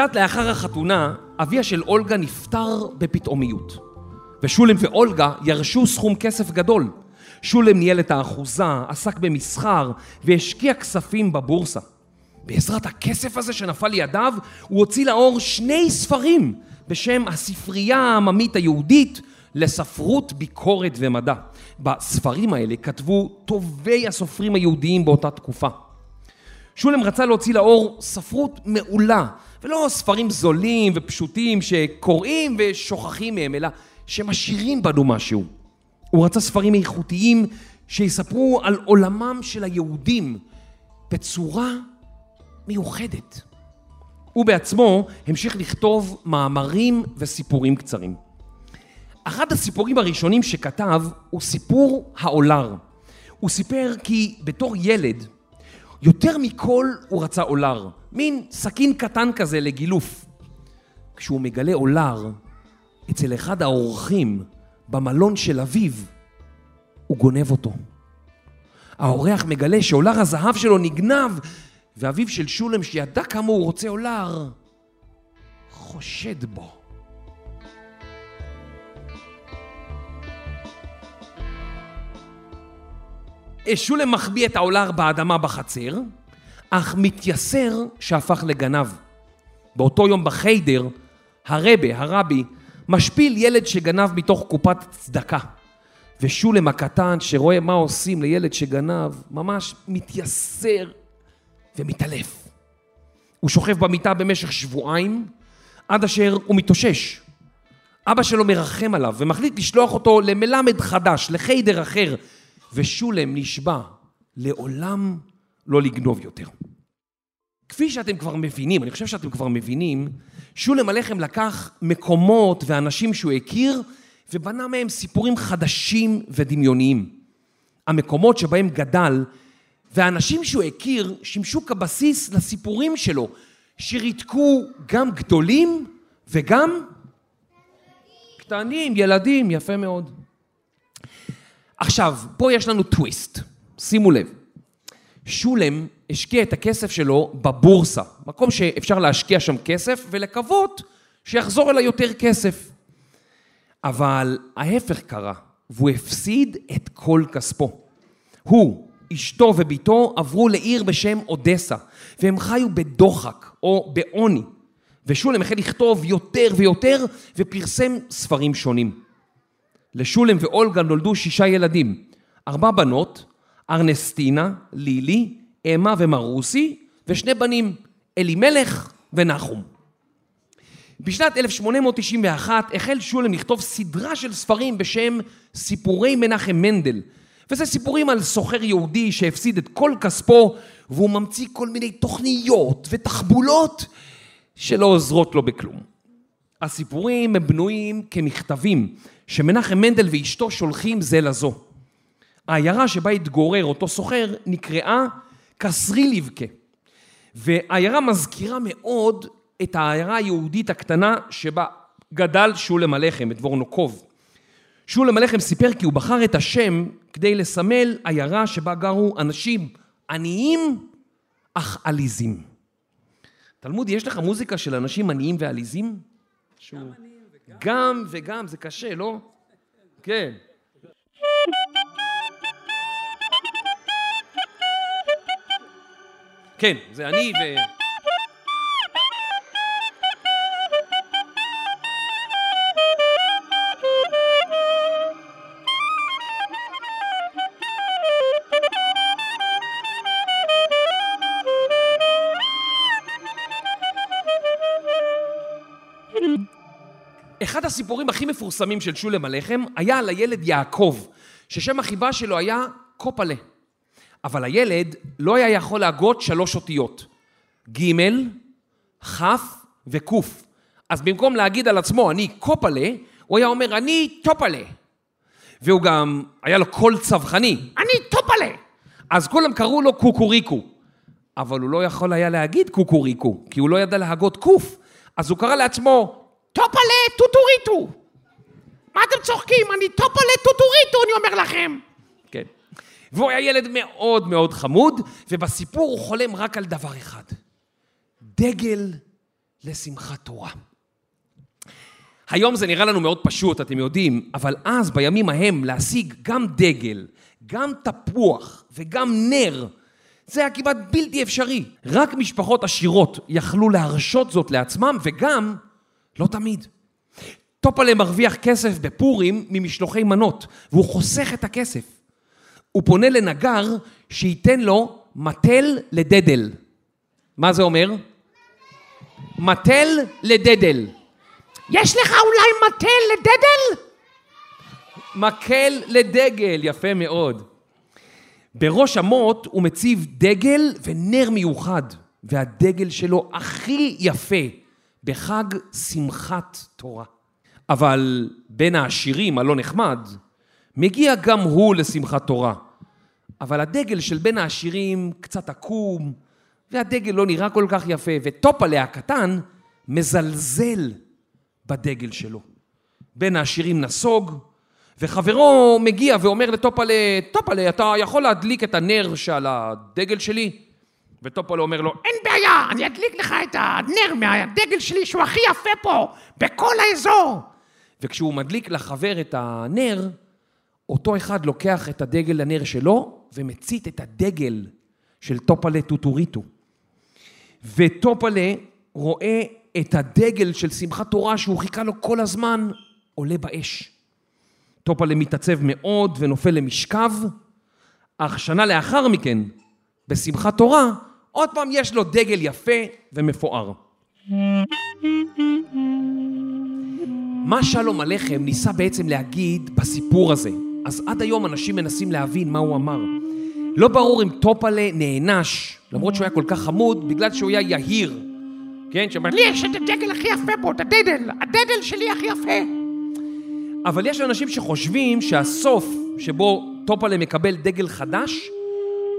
קצת לאחר החתונה, אביה של אולגה נפטר בפתאומיות. ושולם ואולגה ירשו סכום כסף גדול. שולם ניהל את האחוזה, עסק במסחר והשקיע כספים בבורסה. בעזרת הכסף הזה שנפל לידיו, הוא הוציא לאור שני ספרים בשם הספרייה העממית היהודית לספרות, ביקורת ומדע. בספרים האלה כתבו טובי הסופרים היהודיים באותה תקופה. שולם רצה להוציא לאור ספרות מעולה, ולא ספרים זולים ופשוטים שקוראים ושוכחים מהם, אלא שמשאירים בנו משהו. הוא רצה ספרים איכותיים שיספרו על עולמם של היהודים בצורה מיוחדת. הוא בעצמו המשיך לכתוב מאמרים וסיפורים קצרים. אחד הסיפורים הראשונים שכתב הוא סיפור העולר. הוא סיפר כי בתור ילד, יותר מכל הוא רצה עולר, מין סכין קטן כזה לגילוף. כשהוא מגלה עולר אצל אחד האורחים במלון של אביו, הוא גונב אותו. האורח מגלה שעולר הזהב שלו נגנב, ואביו של שולם, שידע כמה הוא רוצה אולר, חושד בו. שולם מחביא את האולר באדמה בחצר, אך מתייסר שהפך לגנב. באותו יום בחיידר, הרבה, הרבי, משפיל ילד שגנב מתוך קופת צדקה. ושולם הקטן, שרואה מה עושים לילד שגנב, ממש מתייסר ומתעלף. הוא שוכב במיטה במשך שבועיים, עד אשר הוא מתאושש. אבא שלו מרחם עליו ומחליט לשלוח אותו למלמד חדש, לחיידר אחר, ושולם נשבע לעולם לא לגנוב יותר. כפי שאתם כבר מבינים, אני חושב שאתם כבר מבינים, שולם הלחם לקח מקומות ואנשים שהוא הכיר ובנה מהם סיפורים חדשים ודמיוניים. המקומות שבהם גדל והאנשים שהוא הכיר שימשו כבסיס לסיפורים שלו, שריתקו גם גדולים וגם קטנים, ילדים, יפה מאוד. עכשיו, פה יש לנו טוויסט, שימו לב. שולם השקיע את הכסף שלו בבורסה, מקום שאפשר להשקיע שם כסף ולקוות שיחזור אליי יותר כסף. אבל ההפך קרה, והוא הפסיד את כל כספו. הוא, אשתו וביתו עברו לעיר בשם אודסה, והם חיו בדוחק או בעוני. ושולם החל לכתוב יותר ויותר ופרסם ספרים שונים. לשולם ואולגה נולדו שישה ילדים, ארבע בנות, ארנסטינה, לילי, אמה ומרוסי, ושני בנים, אלימלך ונחום. בשנת 1891 החל שולם לכתוב סדרה של ספרים בשם סיפורי מנחם מנדל, וזה סיפורים על סוחר יהודי שהפסיד את כל כספו והוא ממציא כל מיני תוכניות ותחבולות שלא עוזרות לו בכלום. הסיפורים הם בנויים כמכתבים שמנחם מנדל ואשתו שולחים זה לזו. העיירה שבה התגורר אותו סוחר נקראה קסרי לבקה. והעיירה מזכירה מאוד את העיירה היהודית הקטנה שבה גדל שולם הלחם, את וורנוקוב. שולם הלחם סיפר כי הוא בחר את השם כדי לסמל עיירה שבה גרו אנשים עניים אך עליזים. תלמוד, יש לך מוזיקה של אנשים עניים ועליזים? שהוא... גם וגם, זה קשה, לא? כן. כן, זה אני ו... אחד הסיפורים הכי מפורסמים של שולם הלחם היה על הילד יעקב, ששם החיבה שלו היה קופלה. אבל הילד לא היה יכול להגות שלוש אותיות, ג', כ' וק'. אז במקום להגיד על עצמו, אני קופלה, הוא היה אומר, אני טופלה. והוא גם, היה לו קול צווחני, אני טופלה. אז כולם קראו לו קוקוריקו. אבל הוא לא יכול היה להגיד קוקוריקו, כי הוא לא ידע להגות קוף. אז הוא קרא לעצמו טופלה טוטוריטו. מה אתם צוחקים? אני טופלה טוטוריטו, אני אומר לכם. והוא היה ילד מאוד מאוד חמוד, ובסיפור הוא חולם רק על דבר אחד. דגל לשמחת תורה. היום זה נראה לנו מאוד פשוט, אתם יודעים, אבל אז, בימים ההם, להשיג גם דגל, גם תפוח וגם נר, זה היה כמעט בלתי אפשרי. רק משפחות עשירות יכלו להרשות זאת לעצמם, וגם לא תמיד. טופלה מרוויח כסף בפורים ממשלוחי מנות, והוא חוסך את הכסף. הוא פונה לנגר שייתן לו מטל לדדל. מה זה אומר? מטל לדדל. יש לך אולי מטל לדדל? מקל לדגל, יפה מאוד. בראש המוט הוא מציב דגל ונר מיוחד, והדגל שלו הכי יפה בחג שמחת תורה. אבל בין העשירים הלא נחמד, מגיע גם הוא לשמחת תורה. אבל הדגל של בין העשירים קצת עקום, והדגל לא נראה כל כך יפה, וטופלה הקטן מזלזל בדגל שלו. בין העשירים נסוג, וחברו מגיע ואומר לטופלה, טופלה, אתה יכול להדליק את הנר שעל הדגל שלי? וטופלה אומר לו, אין בעיה, אני אדליק לך את הנר מהדגל שלי שהוא הכי יפה פה, בכל האזור. וכשהוא מדליק לחבר את הנר, אותו אחד לוקח את הדגל לנר שלו ומצית את הדגל של טופלה טוטוריטו. וטופלה רואה את הדגל של שמחת תורה שהוא חיכה לו כל הזמן עולה באש. טופלה מתעצב מאוד ונופל למשכב, אך שנה לאחר מכן, בשמחת תורה, עוד פעם יש לו דגל יפה ומפואר. מה שלום עליכם ניסה בעצם להגיד בסיפור הזה? אז עד היום אנשים מנסים להבין מה הוא אמר. לא ברור אם טופלה נענש, למרות שהוא היה כל כך חמוד, בגלל שהוא היה יהיר. כן, שאומר, לי יש את הדגל הכי יפה פה, את הדדל, הדדל שלי הכי יפה. אבל יש אנשים שחושבים שהסוף שבו טופלה מקבל דגל חדש,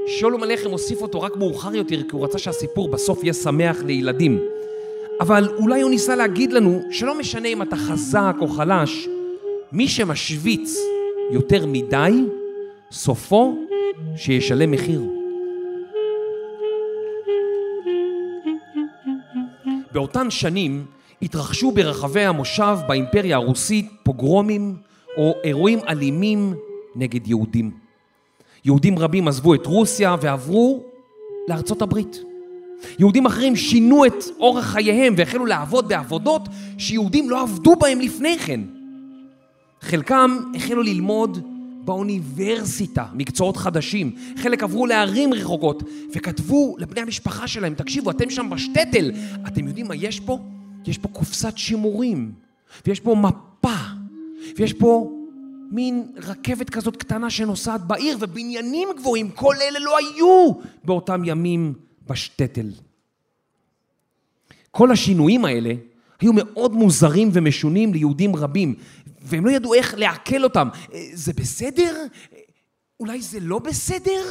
שלום עליכם הוסיף אותו רק מאוחר יותר, כי הוא רצה שהסיפור בסוף יהיה שמח לילדים. אבל אולי הוא ניסה להגיד לנו שלא משנה אם אתה חזק או חלש, מי שמשוויץ יותר מדי, סופו שישלם מחיר. באותן שנים התרחשו ברחבי המושב באימפריה הרוסית פוגרומים או אירועים אלימים נגד יהודים. יהודים רבים עזבו את רוסיה ועברו לארצות הברית. יהודים אחרים שינו את אורח חייהם והחלו לעבוד בעבודות שיהודים לא עבדו בהם לפני כן. חלקם החלו ללמוד באוניברסיטה מקצועות חדשים, חלק עברו לערים רחוקות וכתבו לבני המשפחה שלהם, תקשיבו, אתם שם בשטטל, אתם יודעים מה יש פה? יש פה קופסת שימורים, ויש פה מפה, ויש פה מין רכבת כזאת קטנה שנוסעת בעיר, ובניינים גבוהים, כל אלה לא היו באותם ימים בשטטל. כל השינויים האלה היו מאוד מוזרים ומשונים ליהודים רבים, והם לא ידעו איך לעכל אותם. זה בסדר? אולי זה לא בסדר?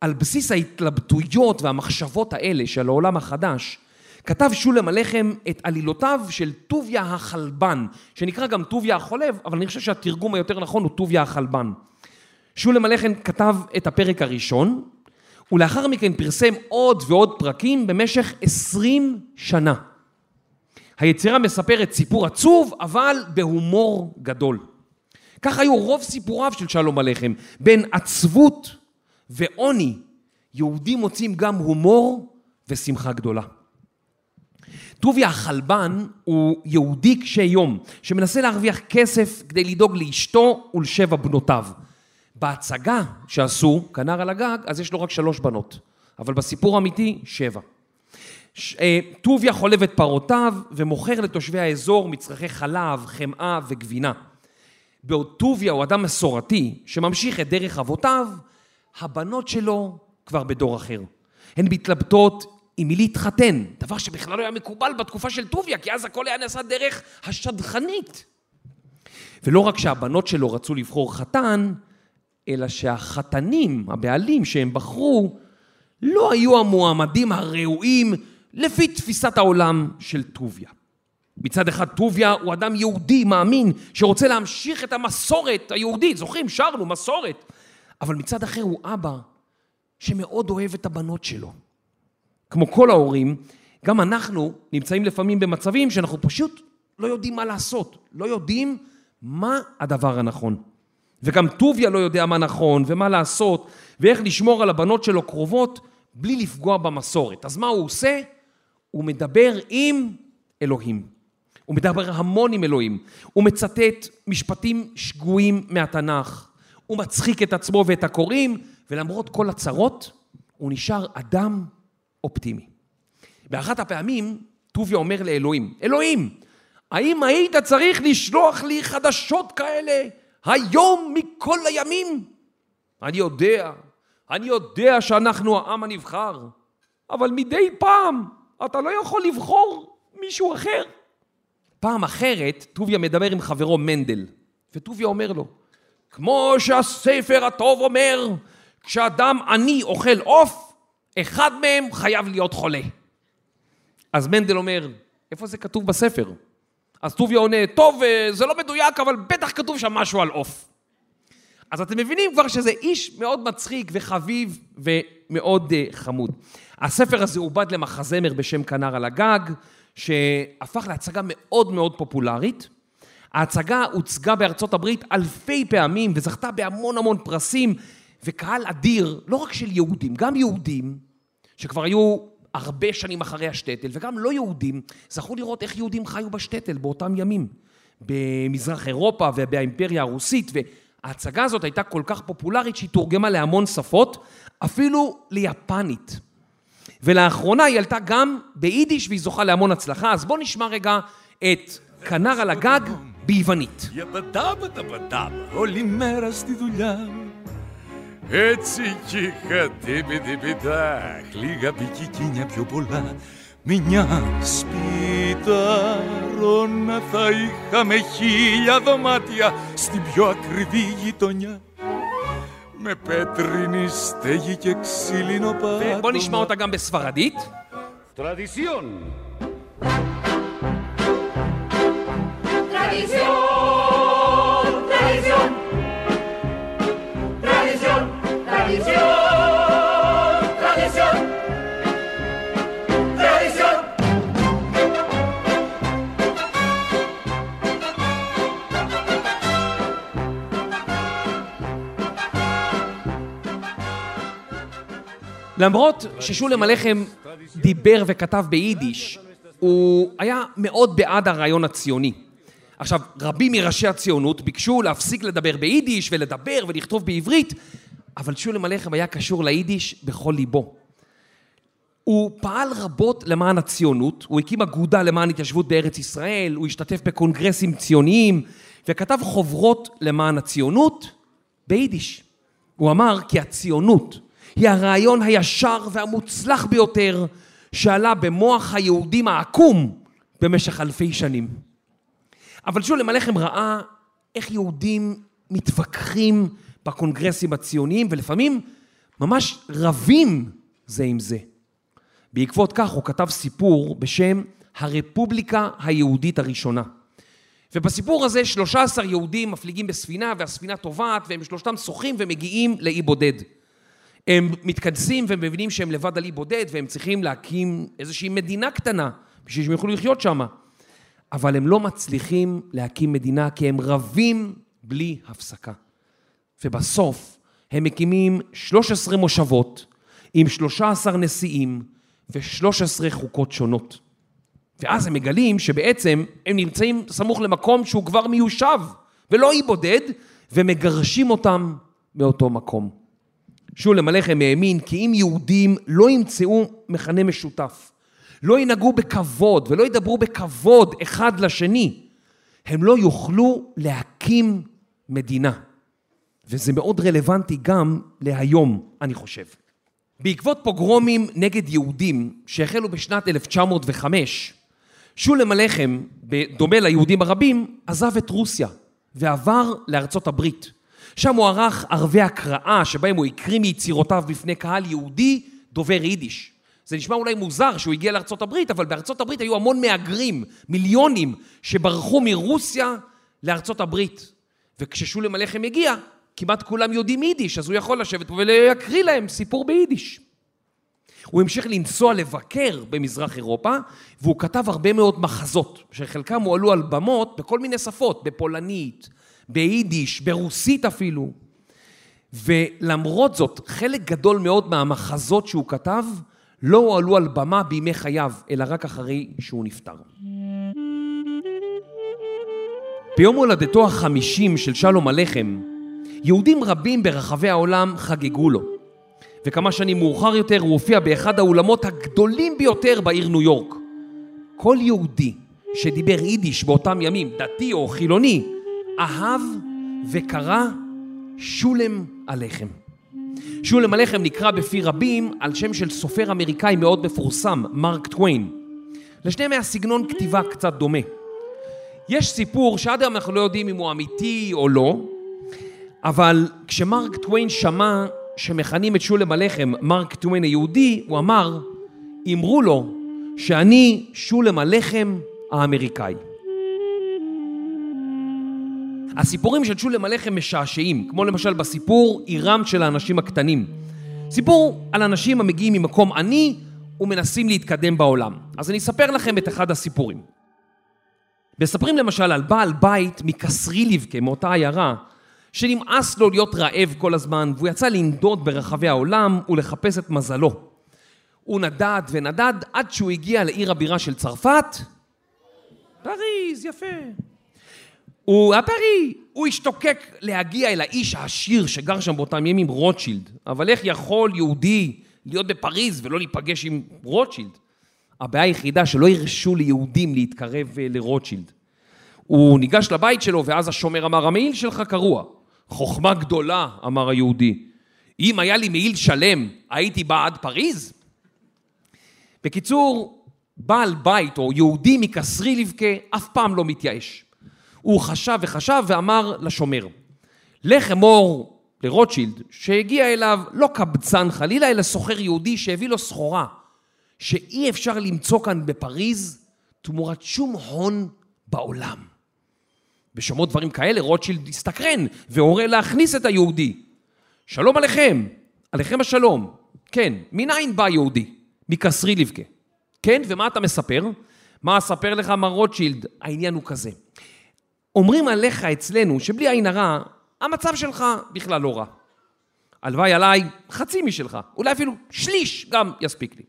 על בסיס ההתלבטויות והמחשבות האלה של העולם החדש, כתב שולם עליכם את עלילותיו של טוביה החלבן, שנקרא גם טוביה החולב, אבל אני חושב שהתרגום היותר נכון הוא טוביה החלבן. שולם עליכם כתב את הפרק הראשון, ולאחר מכן פרסם עוד ועוד פרקים במשך עשרים שנה. היצירה מספרת סיפור עצוב, אבל בהומור גדול. כך היו רוב סיפוריו של שלום עליכם. בין עצבות ועוני, יהודים מוצאים גם הומור ושמחה גדולה. טוביה החלבן הוא יהודי קשה יום, שמנסה להרוויח כסף כדי לדאוג לאשתו ולשבע בנותיו. בהצגה שעשו, כנר על הגג, אז יש לו רק שלוש בנות, אבל בסיפור האמיתי, שבע. אה, טוביה חולב את פרותיו ומוכר לתושבי האזור מצרכי חלב, חמאה וגבינה. בעוד טוביה הוא אדם מסורתי שממשיך את דרך אבותיו, הבנות שלו כבר בדור אחר. הן מתלבטות עם מי להתחתן, דבר שבכלל לא היה מקובל בתקופה של טוביה, כי אז הכל היה נעשה דרך השדכנית. ולא רק שהבנות שלו רצו לבחור חתן, אלא שהחתנים, הבעלים שהם בחרו, לא היו המועמדים הראויים לפי תפיסת העולם של טוביה. מצד אחד טוביה הוא אדם יהודי מאמין שרוצה להמשיך את המסורת היהודית, זוכרים? שרנו, מסורת. אבל מצד אחר הוא אבא שמאוד אוהב את הבנות שלו. כמו כל ההורים, גם אנחנו נמצאים לפעמים במצבים שאנחנו פשוט לא יודעים מה לעשות, לא יודעים מה הדבר הנכון. וגם טוביה לא יודע מה נכון ומה לעשות ואיך לשמור על הבנות שלו קרובות בלי לפגוע במסורת. אז מה הוא עושה? הוא מדבר עם אלוהים. הוא מדבר המון עם אלוהים. הוא מצטט משפטים שגויים מהתנ"ך. הוא מצחיק את עצמו ואת הקוראים, ולמרות כל הצרות, הוא נשאר אדם אופטימי. באחת הפעמים, טוביה אומר לאלוהים, אלוהים, האם היית צריך לשלוח לי חדשות כאלה היום מכל הימים? אני יודע, אני יודע שאנחנו העם הנבחר, אבל מדי פעם אתה לא יכול לבחור מישהו אחר. פעם אחרת, טוביה מדבר עם חברו מנדל, וטוביה אומר לו, כמו שהספר הטוב אומר, כשאדם עני אוכל עוף, אחד מהם חייב להיות חולה. אז מנדל אומר, איפה זה כתוב בספר? אז טוביה עונה, טוב, זה לא מדויק, אבל בטח כתוב שם משהו על עוף. אז אתם מבינים כבר שזה איש מאוד מצחיק וחביב ומאוד uh, חמוד. הספר הזה עובד למחזמר בשם כנר על הגג, שהפך להצגה מאוד מאוד פופולרית. ההצגה הוצגה בארצות הברית אלפי פעמים וזכתה בהמון המון פרסים, וקהל אדיר, לא רק של יהודים, גם יהודים, שכבר היו הרבה שנים אחרי השטטל, וגם לא יהודים, זכו לראות איך יהודים חיו בשטטל באותם ימים, במזרח אירופה ובאימפריה הרוסית, וההצגה הזאת הייתה כל כך פופולרית שהיא תורגמה להמון שפות, אפילו ליפנית. ולאחרונה היא עלתה גם ביידיש והיא זוכה להמון הצלחה, אז בואו נשמע רגע את כנר על הגג ביוונית. Γιαμπαντάμπα τα παντάμπα, όλη μέρα στη δουλειά Έτσι κι είχα τύπη τύπητα, λίγα πικικίνια πιο πολλά Μια σπιταρόνα θα είχαμε χίλια δωμάτια στην πιο ακριβή γειτονιά με πέτρινη στέγη και ξύλινο πάτωμα ובואו נשמע אותה גם בספרדית. Tradición. למרות ששולם הלחם דיבר וכתב ביידיש, הוא היה מאוד בעד הרעיון הציוני. עכשיו, רבים מראשי הציונות ביקשו להפסיק לדבר ביידיש ולדבר ולכתוב בעברית, אבל שולם הלחם היה קשור ליידיש בכל ליבו. הוא פעל רבות למען הציונות, הוא הקים אגודה למען התיישבות בארץ ישראל, הוא השתתף בקונגרסים ציוניים וכתב חוברות למען הציונות ביידיש. הוא אמר כי הציונות היא הרעיון הישר והמוצלח ביותר שעלה במוח היהודים העקום במשך אלפי שנים. אבל שולם הלחם ראה איך יהודים מתווכחים בקונגרסים הציוניים ולפעמים ממש רבים זה עם זה. בעקבות כך הוא כתב סיפור בשם הרפובליקה היהודית הראשונה. ובסיפור הזה 13 יהודים מפליגים בספינה והספינה טובעת והם שלושתם שוחים ומגיעים לאי בודד. הם מתכנסים ומבינים שהם לבד על אי בודד והם צריכים להקים איזושהי מדינה קטנה בשביל שהם יוכלו לחיות שם. אבל הם לא מצליחים להקים מדינה כי הם רבים בלי הפסקה. ובסוף הם מקימים 13 מושבות עם 13 נשיאים ו-13 חוקות שונות. ואז הם מגלים שבעצם הם נמצאים סמוך למקום שהוא כבר מיושב ולא אי בודד, ומגרשים אותם מאותו מקום. שולם הלחם האמין כי אם יהודים לא ימצאו מכנה משותף, לא ינהגו בכבוד ולא ידברו בכבוד אחד לשני, הם לא יוכלו להקים מדינה. וזה מאוד רלוונטי גם להיום, אני חושב. בעקבות פוגרומים נגד יהודים שהחלו בשנת 1905, שולם הלחם, בדומה ליהודים הרבים, עזב את רוסיה ועבר לארצות הברית. שם הוא ערך ערבי הקראה שבהם הוא הקריא מיצירותיו בפני קהל יהודי דובר יידיש. זה נשמע אולי מוזר שהוא הגיע לארצות הברית, אבל בארצות הברית היו המון מהגרים, מיליונים, שברחו מרוסיה לארצות הברית. וכששולם הלחם הגיע, כמעט כולם יודעים יידיש, אז הוא יכול לשבת פה ולהקריא להם סיפור ביידיש. הוא המשיך לנסוע לבקר במזרח אירופה, והוא כתב הרבה מאוד מחזות, שחלקם הועלו על במות בכל מיני שפות, בפולנית, ביידיש, ברוסית אפילו. ולמרות זאת, חלק גדול מאוד מהמחזות שהוא כתב לא הועלו על במה בימי חייו, אלא רק אחרי שהוא נפטר. ביום הולדתו החמישים של שלום הלחם, יהודים רבים ברחבי העולם חגגו לו. וכמה שנים מאוחר יותר הוא הופיע באחד האולמות הגדולים ביותר בעיר ניו יורק. כל יהודי שדיבר יידיש באותם ימים, דתי או חילוני, אהב וקרא שולם הלחם. שולם הלחם נקרא בפי רבים על שם של סופר אמריקאי מאוד מפורסם, מרק טוויין. לשניהם היה סגנון כתיבה קצת דומה. יש סיפור שעד היום אנחנו לא יודעים אם הוא אמיתי או לא, אבל כשמרק טוויין שמע שמכנים את שולם הלחם מרק טוויין היהודי, הוא אמר, אמרו לו שאני שולם הלחם האמריקאי. הסיפורים של שולם עליכם הם משעשעים, כמו למשל בסיפור עירם של האנשים הקטנים. סיפור על אנשים המגיעים ממקום עני ומנסים להתקדם בעולם. אז אני אספר לכם את אחד הסיפורים. מספרים למשל על בעל בית מקסרי לבקה, מאותה עיירה, שנמאס לו להיות רעב כל הזמן, והוא יצא לנדוד ברחבי העולם ולחפש את מזלו. הוא נדד ונדד עד שהוא הגיע לעיר הבירה של צרפת. פריז, יפה. הוא הפרי, הוא השתוקק להגיע אל האיש העשיר שגר שם באותם ימים, רוטשילד. אבל איך יכול יהודי להיות בפריז ולא להיפגש עם רוטשילד? הבעיה היחידה שלא הרשו ליהודים להתקרב אה, לרוטשילד. הוא ניגש לבית שלו ואז השומר אמר, המעיל שלך קרוע. חוכמה גדולה, אמר היהודי. אם היה לי מעיל שלם, הייתי בא עד פריז? בקיצור, בעל בית או יהודי מקסרי לבכה אף פעם לא מתייאש. הוא חשב וחשב ואמר לשומר, לך אמור לרוטשילד שהגיע אליו לא קבצן חלילה, אלא סוחר יהודי שהביא לו סחורה שאי אפשר למצוא כאן בפריז תמורת שום הון בעולם. בשומעות דברים כאלה רוטשילד הסתקרן והורה להכניס את היהודי. שלום עליכם, עליכם השלום. כן, מניין בא יהודי? מקסרי לבכה. כן, ומה אתה מספר? מה אספר לך, מר רוטשילד? העניין הוא כזה. אומרים עליך אצלנו שבלי עין הרע, המצב שלך בכלל לא רע. הלוואי עליי חצי משלך, אולי אפילו שליש גם יספיק לי.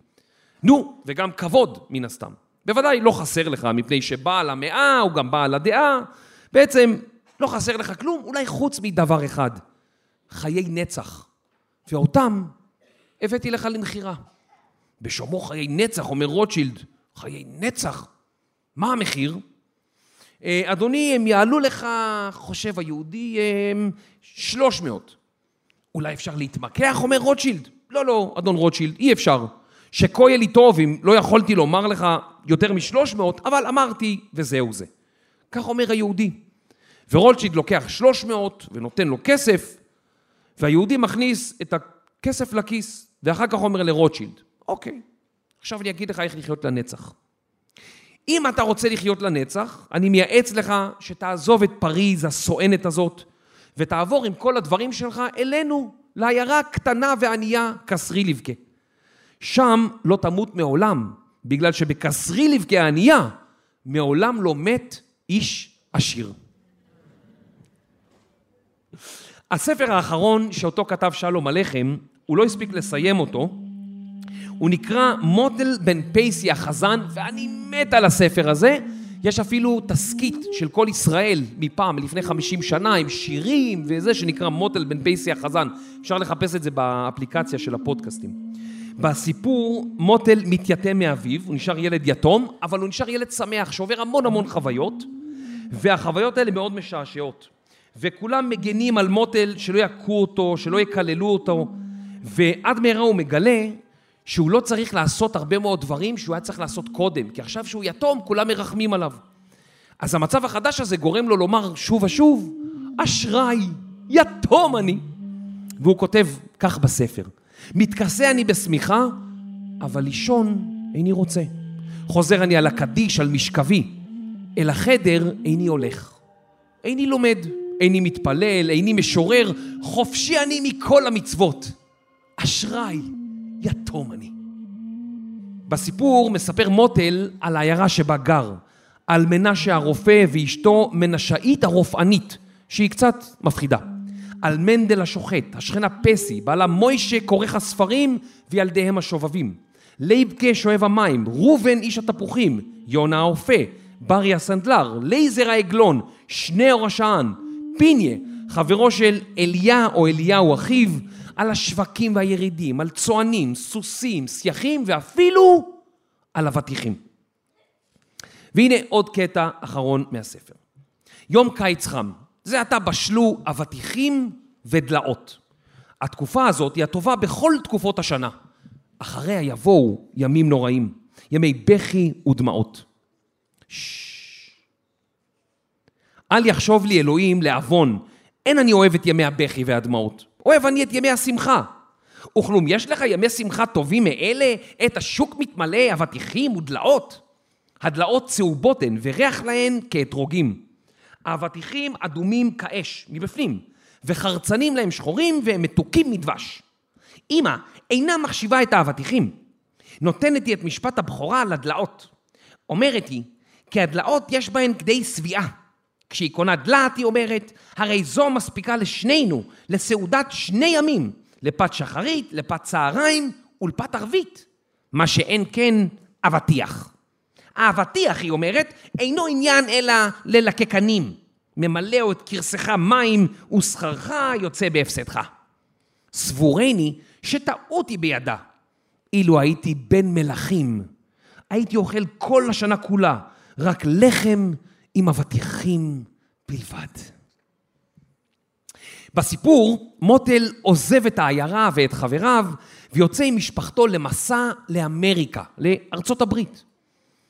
נו, וגם כבוד מן הסתם. בוודאי לא חסר לך, מפני שבעל המאה הוא גם בעל הדעה. בעצם לא חסר לך כלום, אולי חוץ מדבר אחד, חיי נצח. ואותם הבאתי לך למכירה. בשומעו חיי נצח, אומר רוטשילד, חיי נצח? מה המחיר? אה, אדוני, הם יעלו לך, חושב היהודי, הם 300. אולי אפשר להתמקח, אומר רוטשילד? לא, לא, אדון רוטשילד, אי אפשר. שכה יהיה לי טוב אם לא יכולתי לומר לך יותר משלוש מאות, אבל אמרתי וזהו זה. כך אומר היהודי. ורוטשילד לוקח שלוש מאות ונותן לו כסף, והיהודי מכניס את הכסף לכיס, ואחר כך אומר לרוטשילד, אוקיי, עכשיו אני אגיד לך איך לחיות לנצח. אם אתה רוצה לחיות לנצח, אני מייעץ לך שתעזוב את פריז הסואנת הזאת, ותעבור עם כל הדברים שלך אלינו, לעיירה קטנה וענייה, קסרי לבכה. שם לא תמות מעולם, בגלל שבקסרי לבכה הענייה, מעולם לא מת איש עשיר. הספר האחרון שאותו כתב שלום עליכם, הוא לא הספיק לסיים אותו, הוא נקרא מוטל בן פייסי החזן, ואני מת על הספר הזה. יש אפילו תסכית של כל ישראל מפעם, לפני 50 שנה, עם שירים וזה, שנקרא מוטל בן פייסי החזן. אפשר לחפש את זה באפליקציה של הפודקאסטים. בסיפור, מוטל מתייתם מאביו, הוא נשאר ילד יתום, אבל הוא נשאר ילד שמח, שעובר המון המון חוויות, והחוויות האלה מאוד משעשעות. וכולם מגנים על מוטל שלא יכו אותו, שלא יקללו אותו, ועד מהרה הוא מגלה שהוא לא צריך לעשות הרבה מאוד דברים שהוא היה צריך לעשות קודם, כי עכשיו שהוא יתום, כולם מרחמים עליו. אז המצב החדש הזה גורם לו לומר שוב ושוב, אשראי, יתום אני. והוא כותב כך בספר, מתכסה אני בשמיכה, אבל לישון איני רוצה. חוזר אני על הקדיש, על משכבי, אל החדר איני הולך. איני לומד, איני מתפלל, איני משורר, חופשי אני מכל המצוות. אשראי, יתום אני. בסיפור מספר מוטל על העיירה שבה גר, על מנשה הרופא ואשתו מנשאית הרופאנית, שהיא קצת מפחידה. על מנדל השוחט, השכנה פסי, בעלה מוישה כורך הספרים וילדיהם השובבים. לייבקה שואב המים, ראובן איש התפוחים, יונה האופה, בריה הסנדלר, לייזר העגלון, שני אור השען, פיניה, חברו של אליה או אליהו אחיו, על השווקים והירידים, על צוענים, סוסים, סייחים ואפילו על אבטיחים. והנה עוד קטע אחרון מהספר. יום קיץ חם, זה עתה בשלו אבטיחים ודלאות. התקופה הזאת היא הטובה בכל תקופות השנה. אחריה יבואו ימים נוראים, ימי בכי ודמעות. אל יחשוב לי אלוהים לעוון, אין אני אוהב את ימי הבכי והדמעות. אוהב אני את ימי השמחה. וכלום, יש לך ימי שמחה טובים מאלה? את השוק מתמלא אבטיחים ודלאות. הדלאות צהובות הן, וריח להן כאתרוגים. האבטיחים אדומים כאש, מבפנים, וחרצנים להם שחורים והם מתוקים מדבש. אמא אינה מחשיבה את האבטיחים, נותנת היא את משפט הבכורה לדלאות. אומרת היא, כי הדלאות יש בהן כדי שביעה. כשהיא קונה דלעת, היא אומרת, הרי זו מספיקה לשנינו, לסעודת שני ימים, לפת שחרית, לפת צהריים ולפת ערבית. מה שאין כן אבטיח. האבטיח, היא אומרת, אינו עניין אלא ללקקנים. ממלאו את כרסך מים ושכרך יוצא בהפסדך. סבורני שטעות היא בידה. אילו הייתי בן מלכים, הייתי אוכל כל השנה כולה רק לחם עם אבטיחים בלבד. בסיפור, מוטל עוזב את העיירה ואת חבריו ויוצא עם משפחתו למסע לאמריקה, לארצות הברית.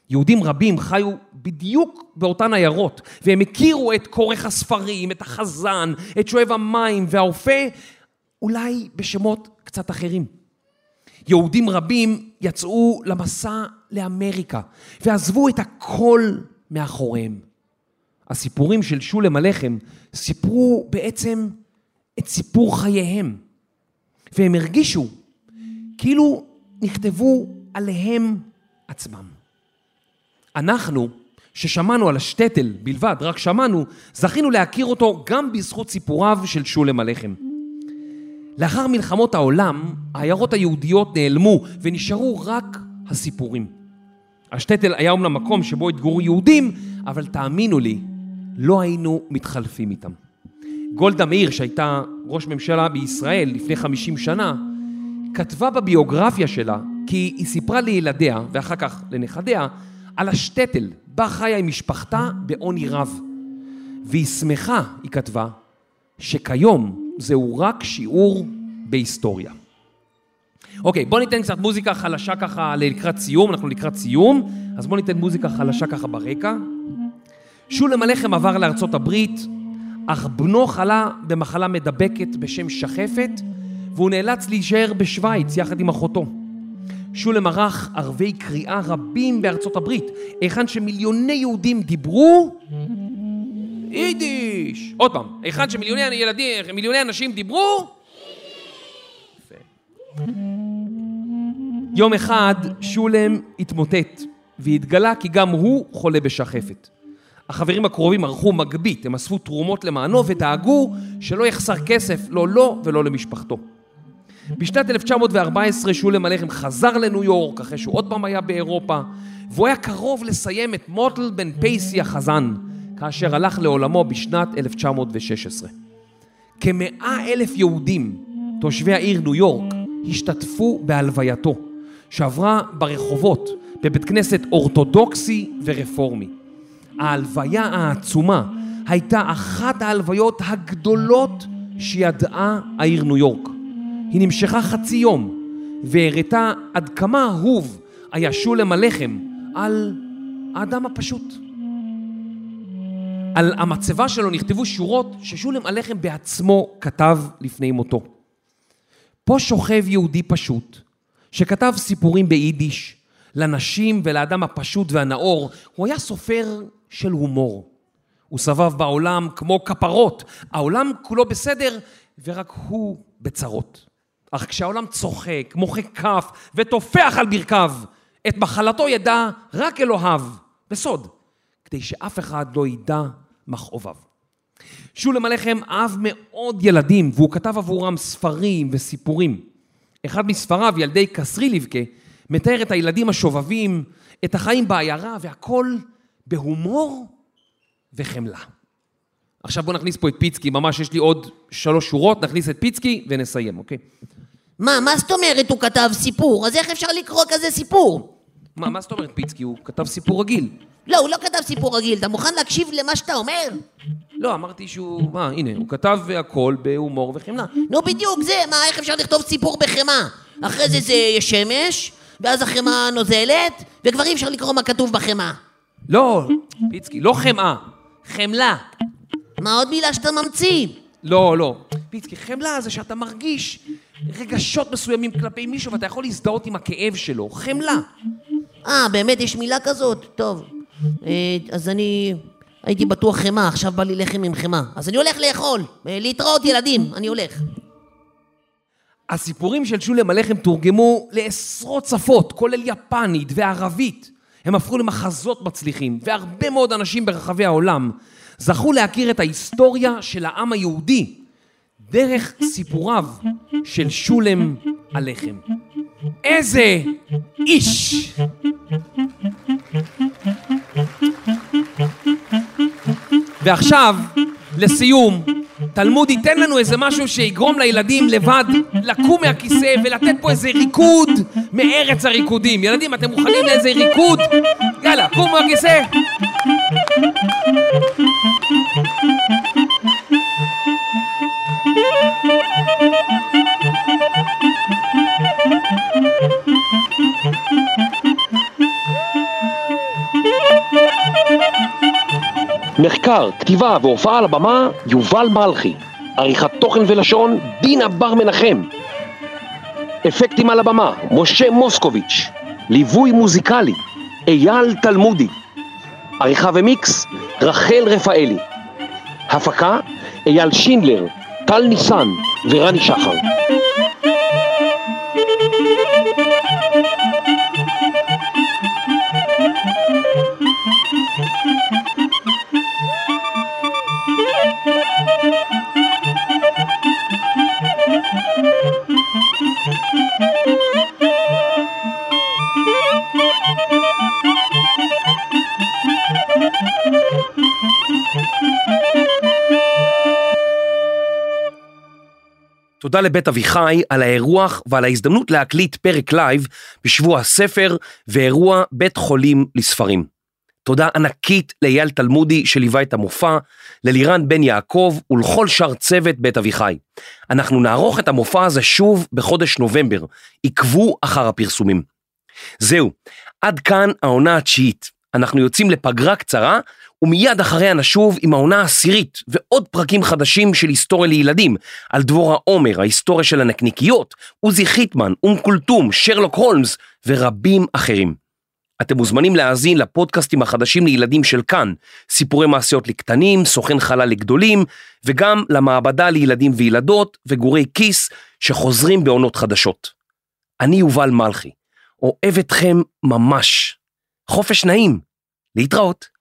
יהודים רבים חיו בדיוק באותן עיירות, והם הכירו את כורך הספרים, את החזן, את שואב המים והאופה, אולי בשמות קצת אחרים. יהודים רבים יצאו למסע לאמריקה, ועזבו את הכל מאחוריהם. הסיפורים של שולם הלחם סיפרו בעצם את סיפור חייהם, והם הרגישו כאילו נכתבו עליהם עצמם. אנחנו, ששמענו על השטטל בלבד, רק שמענו, זכינו להכיר אותו גם בזכות סיפוריו של שולם הלחם. לאחר מלחמות העולם, העיירות היהודיות נעלמו ונשארו רק הסיפורים. השטטל היה אומנם מקום שבו התגורו יהודים, אבל תאמינו לי, לא היינו מתחלפים איתם. גולדה מאיר, שהייתה ראש ממשלה בישראל לפני 50 שנה, כתבה בביוגרפיה שלה כי היא סיפרה לילדיה, ואחר כך לנכדיה, על השטטל בה חיה עם משפחתה בעוני רב. והיא שמחה, היא כתבה, שכיום זהו רק שיעור בהיסטוריה. אוקיי, בוא ניתן קצת מוזיקה חלשה ככה לקראת סיום, אנחנו לקראת סיום, אז בוא ניתן מוזיקה חלשה ככה ברקע. שולם הלחם עבר לארצות הברית, אך בנו חלה במחלה מדבקת בשם שחפת, והוא נאלץ להישאר בשוויץ יחד עם אחותו. שולם ערך ערבי קריאה רבים בארצות הברית, היכן שמיליוני יהודים דיברו יידיש. עוד פעם, היכן שמיליוני ילדים, מיליוני אנשים דיברו. יום אחד שולם התמוטט והתגלה כי גם הוא חולה בשחפת. החברים הקרובים ערכו מגבית, הם אספו תרומות למענו ודאגו שלא יחסר כסף, לא לו ולא למשפחתו. בשנת 1914 שולם הלחם חזר לניו יורק, אחרי שהוא עוד פעם היה באירופה, והוא היה קרוב לסיים את מוטל בן פייסי החזן, כאשר הלך לעולמו בשנת 1916. כמאה אלף יהודים, תושבי העיר ניו יורק, השתתפו בהלווייתו, שעברה ברחובות, בבית כנסת אורתודוקסי ורפורמי. ההלוויה העצומה הייתה אחת ההלוויות הגדולות שידעה העיר ניו יורק. היא נמשכה חצי יום, והראתה עד כמה אהוב היה שולם הלחם על האדם הפשוט. על המצבה שלו נכתבו שורות ששולם הלחם בעצמו כתב לפני מותו. פה שוכב יהודי פשוט, שכתב סיפורים ביידיש לנשים ולאדם הפשוט והנאור. הוא היה סופר של הומור. הוא סבב בעולם כמו כפרות. העולם כולו בסדר, ורק הוא בצרות. אך כשהעולם צוחק, מוחא כף וטופח על ברכיו, את מחלתו ידע רק אלוהיו, בסוד, כדי שאף אחד לא ידע מכאוביו. שולם הלחם אהב מאוד ילדים, והוא כתב עבורם ספרים וסיפורים. אחד מספריו, ילדי קסרי לבכה, מתאר את הילדים השובבים, את החיים בעיירה, והכל בהומור וחמלה. עכשיו בואו נכניס פה את פיצקי, ממש יש לי עוד שלוש שורות, נכניס את פיצקי ונסיים, אוקיי? מה, מה זאת אומרת הוא כתב סיפור? אז איך אפשר לקרוא כזה סיפור? מה, מה זאת אומרת פיצקי? הוא כתב סיפור רגיל. לא, הוא לא כתב סיפור רגיל, אתה מוכן להקשיב למה שאתה אומר? לא, אמרתי שהוא... מה, הנה, הוא כתב הכל בהומור וחמלה. נו בדיוק זה, מה, איך אפשר לכתוב סיפור בחמאה? אחרי זה זה יש שמש, ואז החמאה נוזלת, וכבר אי אפשר לקרוא מה כתוב בחמאה. לא, פיצקי, לא חמאה, חמלה. מה עוד מילה שאתה ממציא? לא, לא. פיצקי, חמלה זה שאתה מרגיש רגשות מסוימים כלפי מישהו ואתה יכול להזדהות עם הכאב שלו. חמלה. אה, באמת יש מילה כזאת? טוב. אה, אז אני... הייתי בטוח חמאה, עכשיו בא לי לחם עם חמאה. אז אני הולך לאכול. אה, להתראות ילדים, אני הולך. הסיפורים של שולם הלחם תורגמו לעשרות שפות, כולל יפנית וערבית. הם הפכו למחזות מצליחים, והרבה מאוד אנשים ברחבי העולם זכו להכיר את ההיסטוריה של העם היהודי דרך סיפוריו של שולם הלחם. איזה איש! ועכשיו, לסיום, תלמוד ייתן לנו איזה משהו שיגרום לילדים לבד לקום מהכיסא ולתת פה איזה ריקוד מארץ הריקודים. ילדים, אתם מוכנים לאיזה ריקוד? יאללה, קום מהכיסא. מחקר, כתיבה והופעה על הבמה, יובל מלכי. עריכת תוכן ולשון, דינה בר מנחם. אפקטים על הבמה, משה מוסקוביץ'. ליווי מוזיקלי, אייל תלמודי. עריכה ומיקס, רחל רפאלי. הפקה, אייל שינדלר, טל ניסן ורני שחר. תודה לבית אביחי על האירוח ועל ההזדמנות להקליט פרק לייב בשבוע הספר ואירוע בית חולים לספרים. תודה ענקית לאייל תלמודי שליווה את המופע, ללירן בן יעקב ולכל שאר צוות בית אביחי. אנחנו נערוך את המופע הזה שוב בחודש נובמבר, עקבו אחר הפרסומים. זהו, עד כאן העונה התשיעית. אנחנו יוצאים לפגרה קצרה, ומיד אחריה נשוב עם העונה העשירית ועוד פרקים חדשים של היסטוריה לילדים, על דבורה עומר, ההיסטוריה של הנקניקיות, עוזי חיטמן, אום כולתום, שרלוק הולמס ורבים אחרים. אתם מוזמנים להאזין לפודקאסטים החדשים לילדים של כאן, סיפורי מעשיות לקטנים, סוכן חלל לגדולים, וגם למעבדה לילדים וילדות וגורי כיס שחוזרים בעונות חדשות. אני יובל מלכי, אוהב אתכם ממש. חופש נעים, להתראות.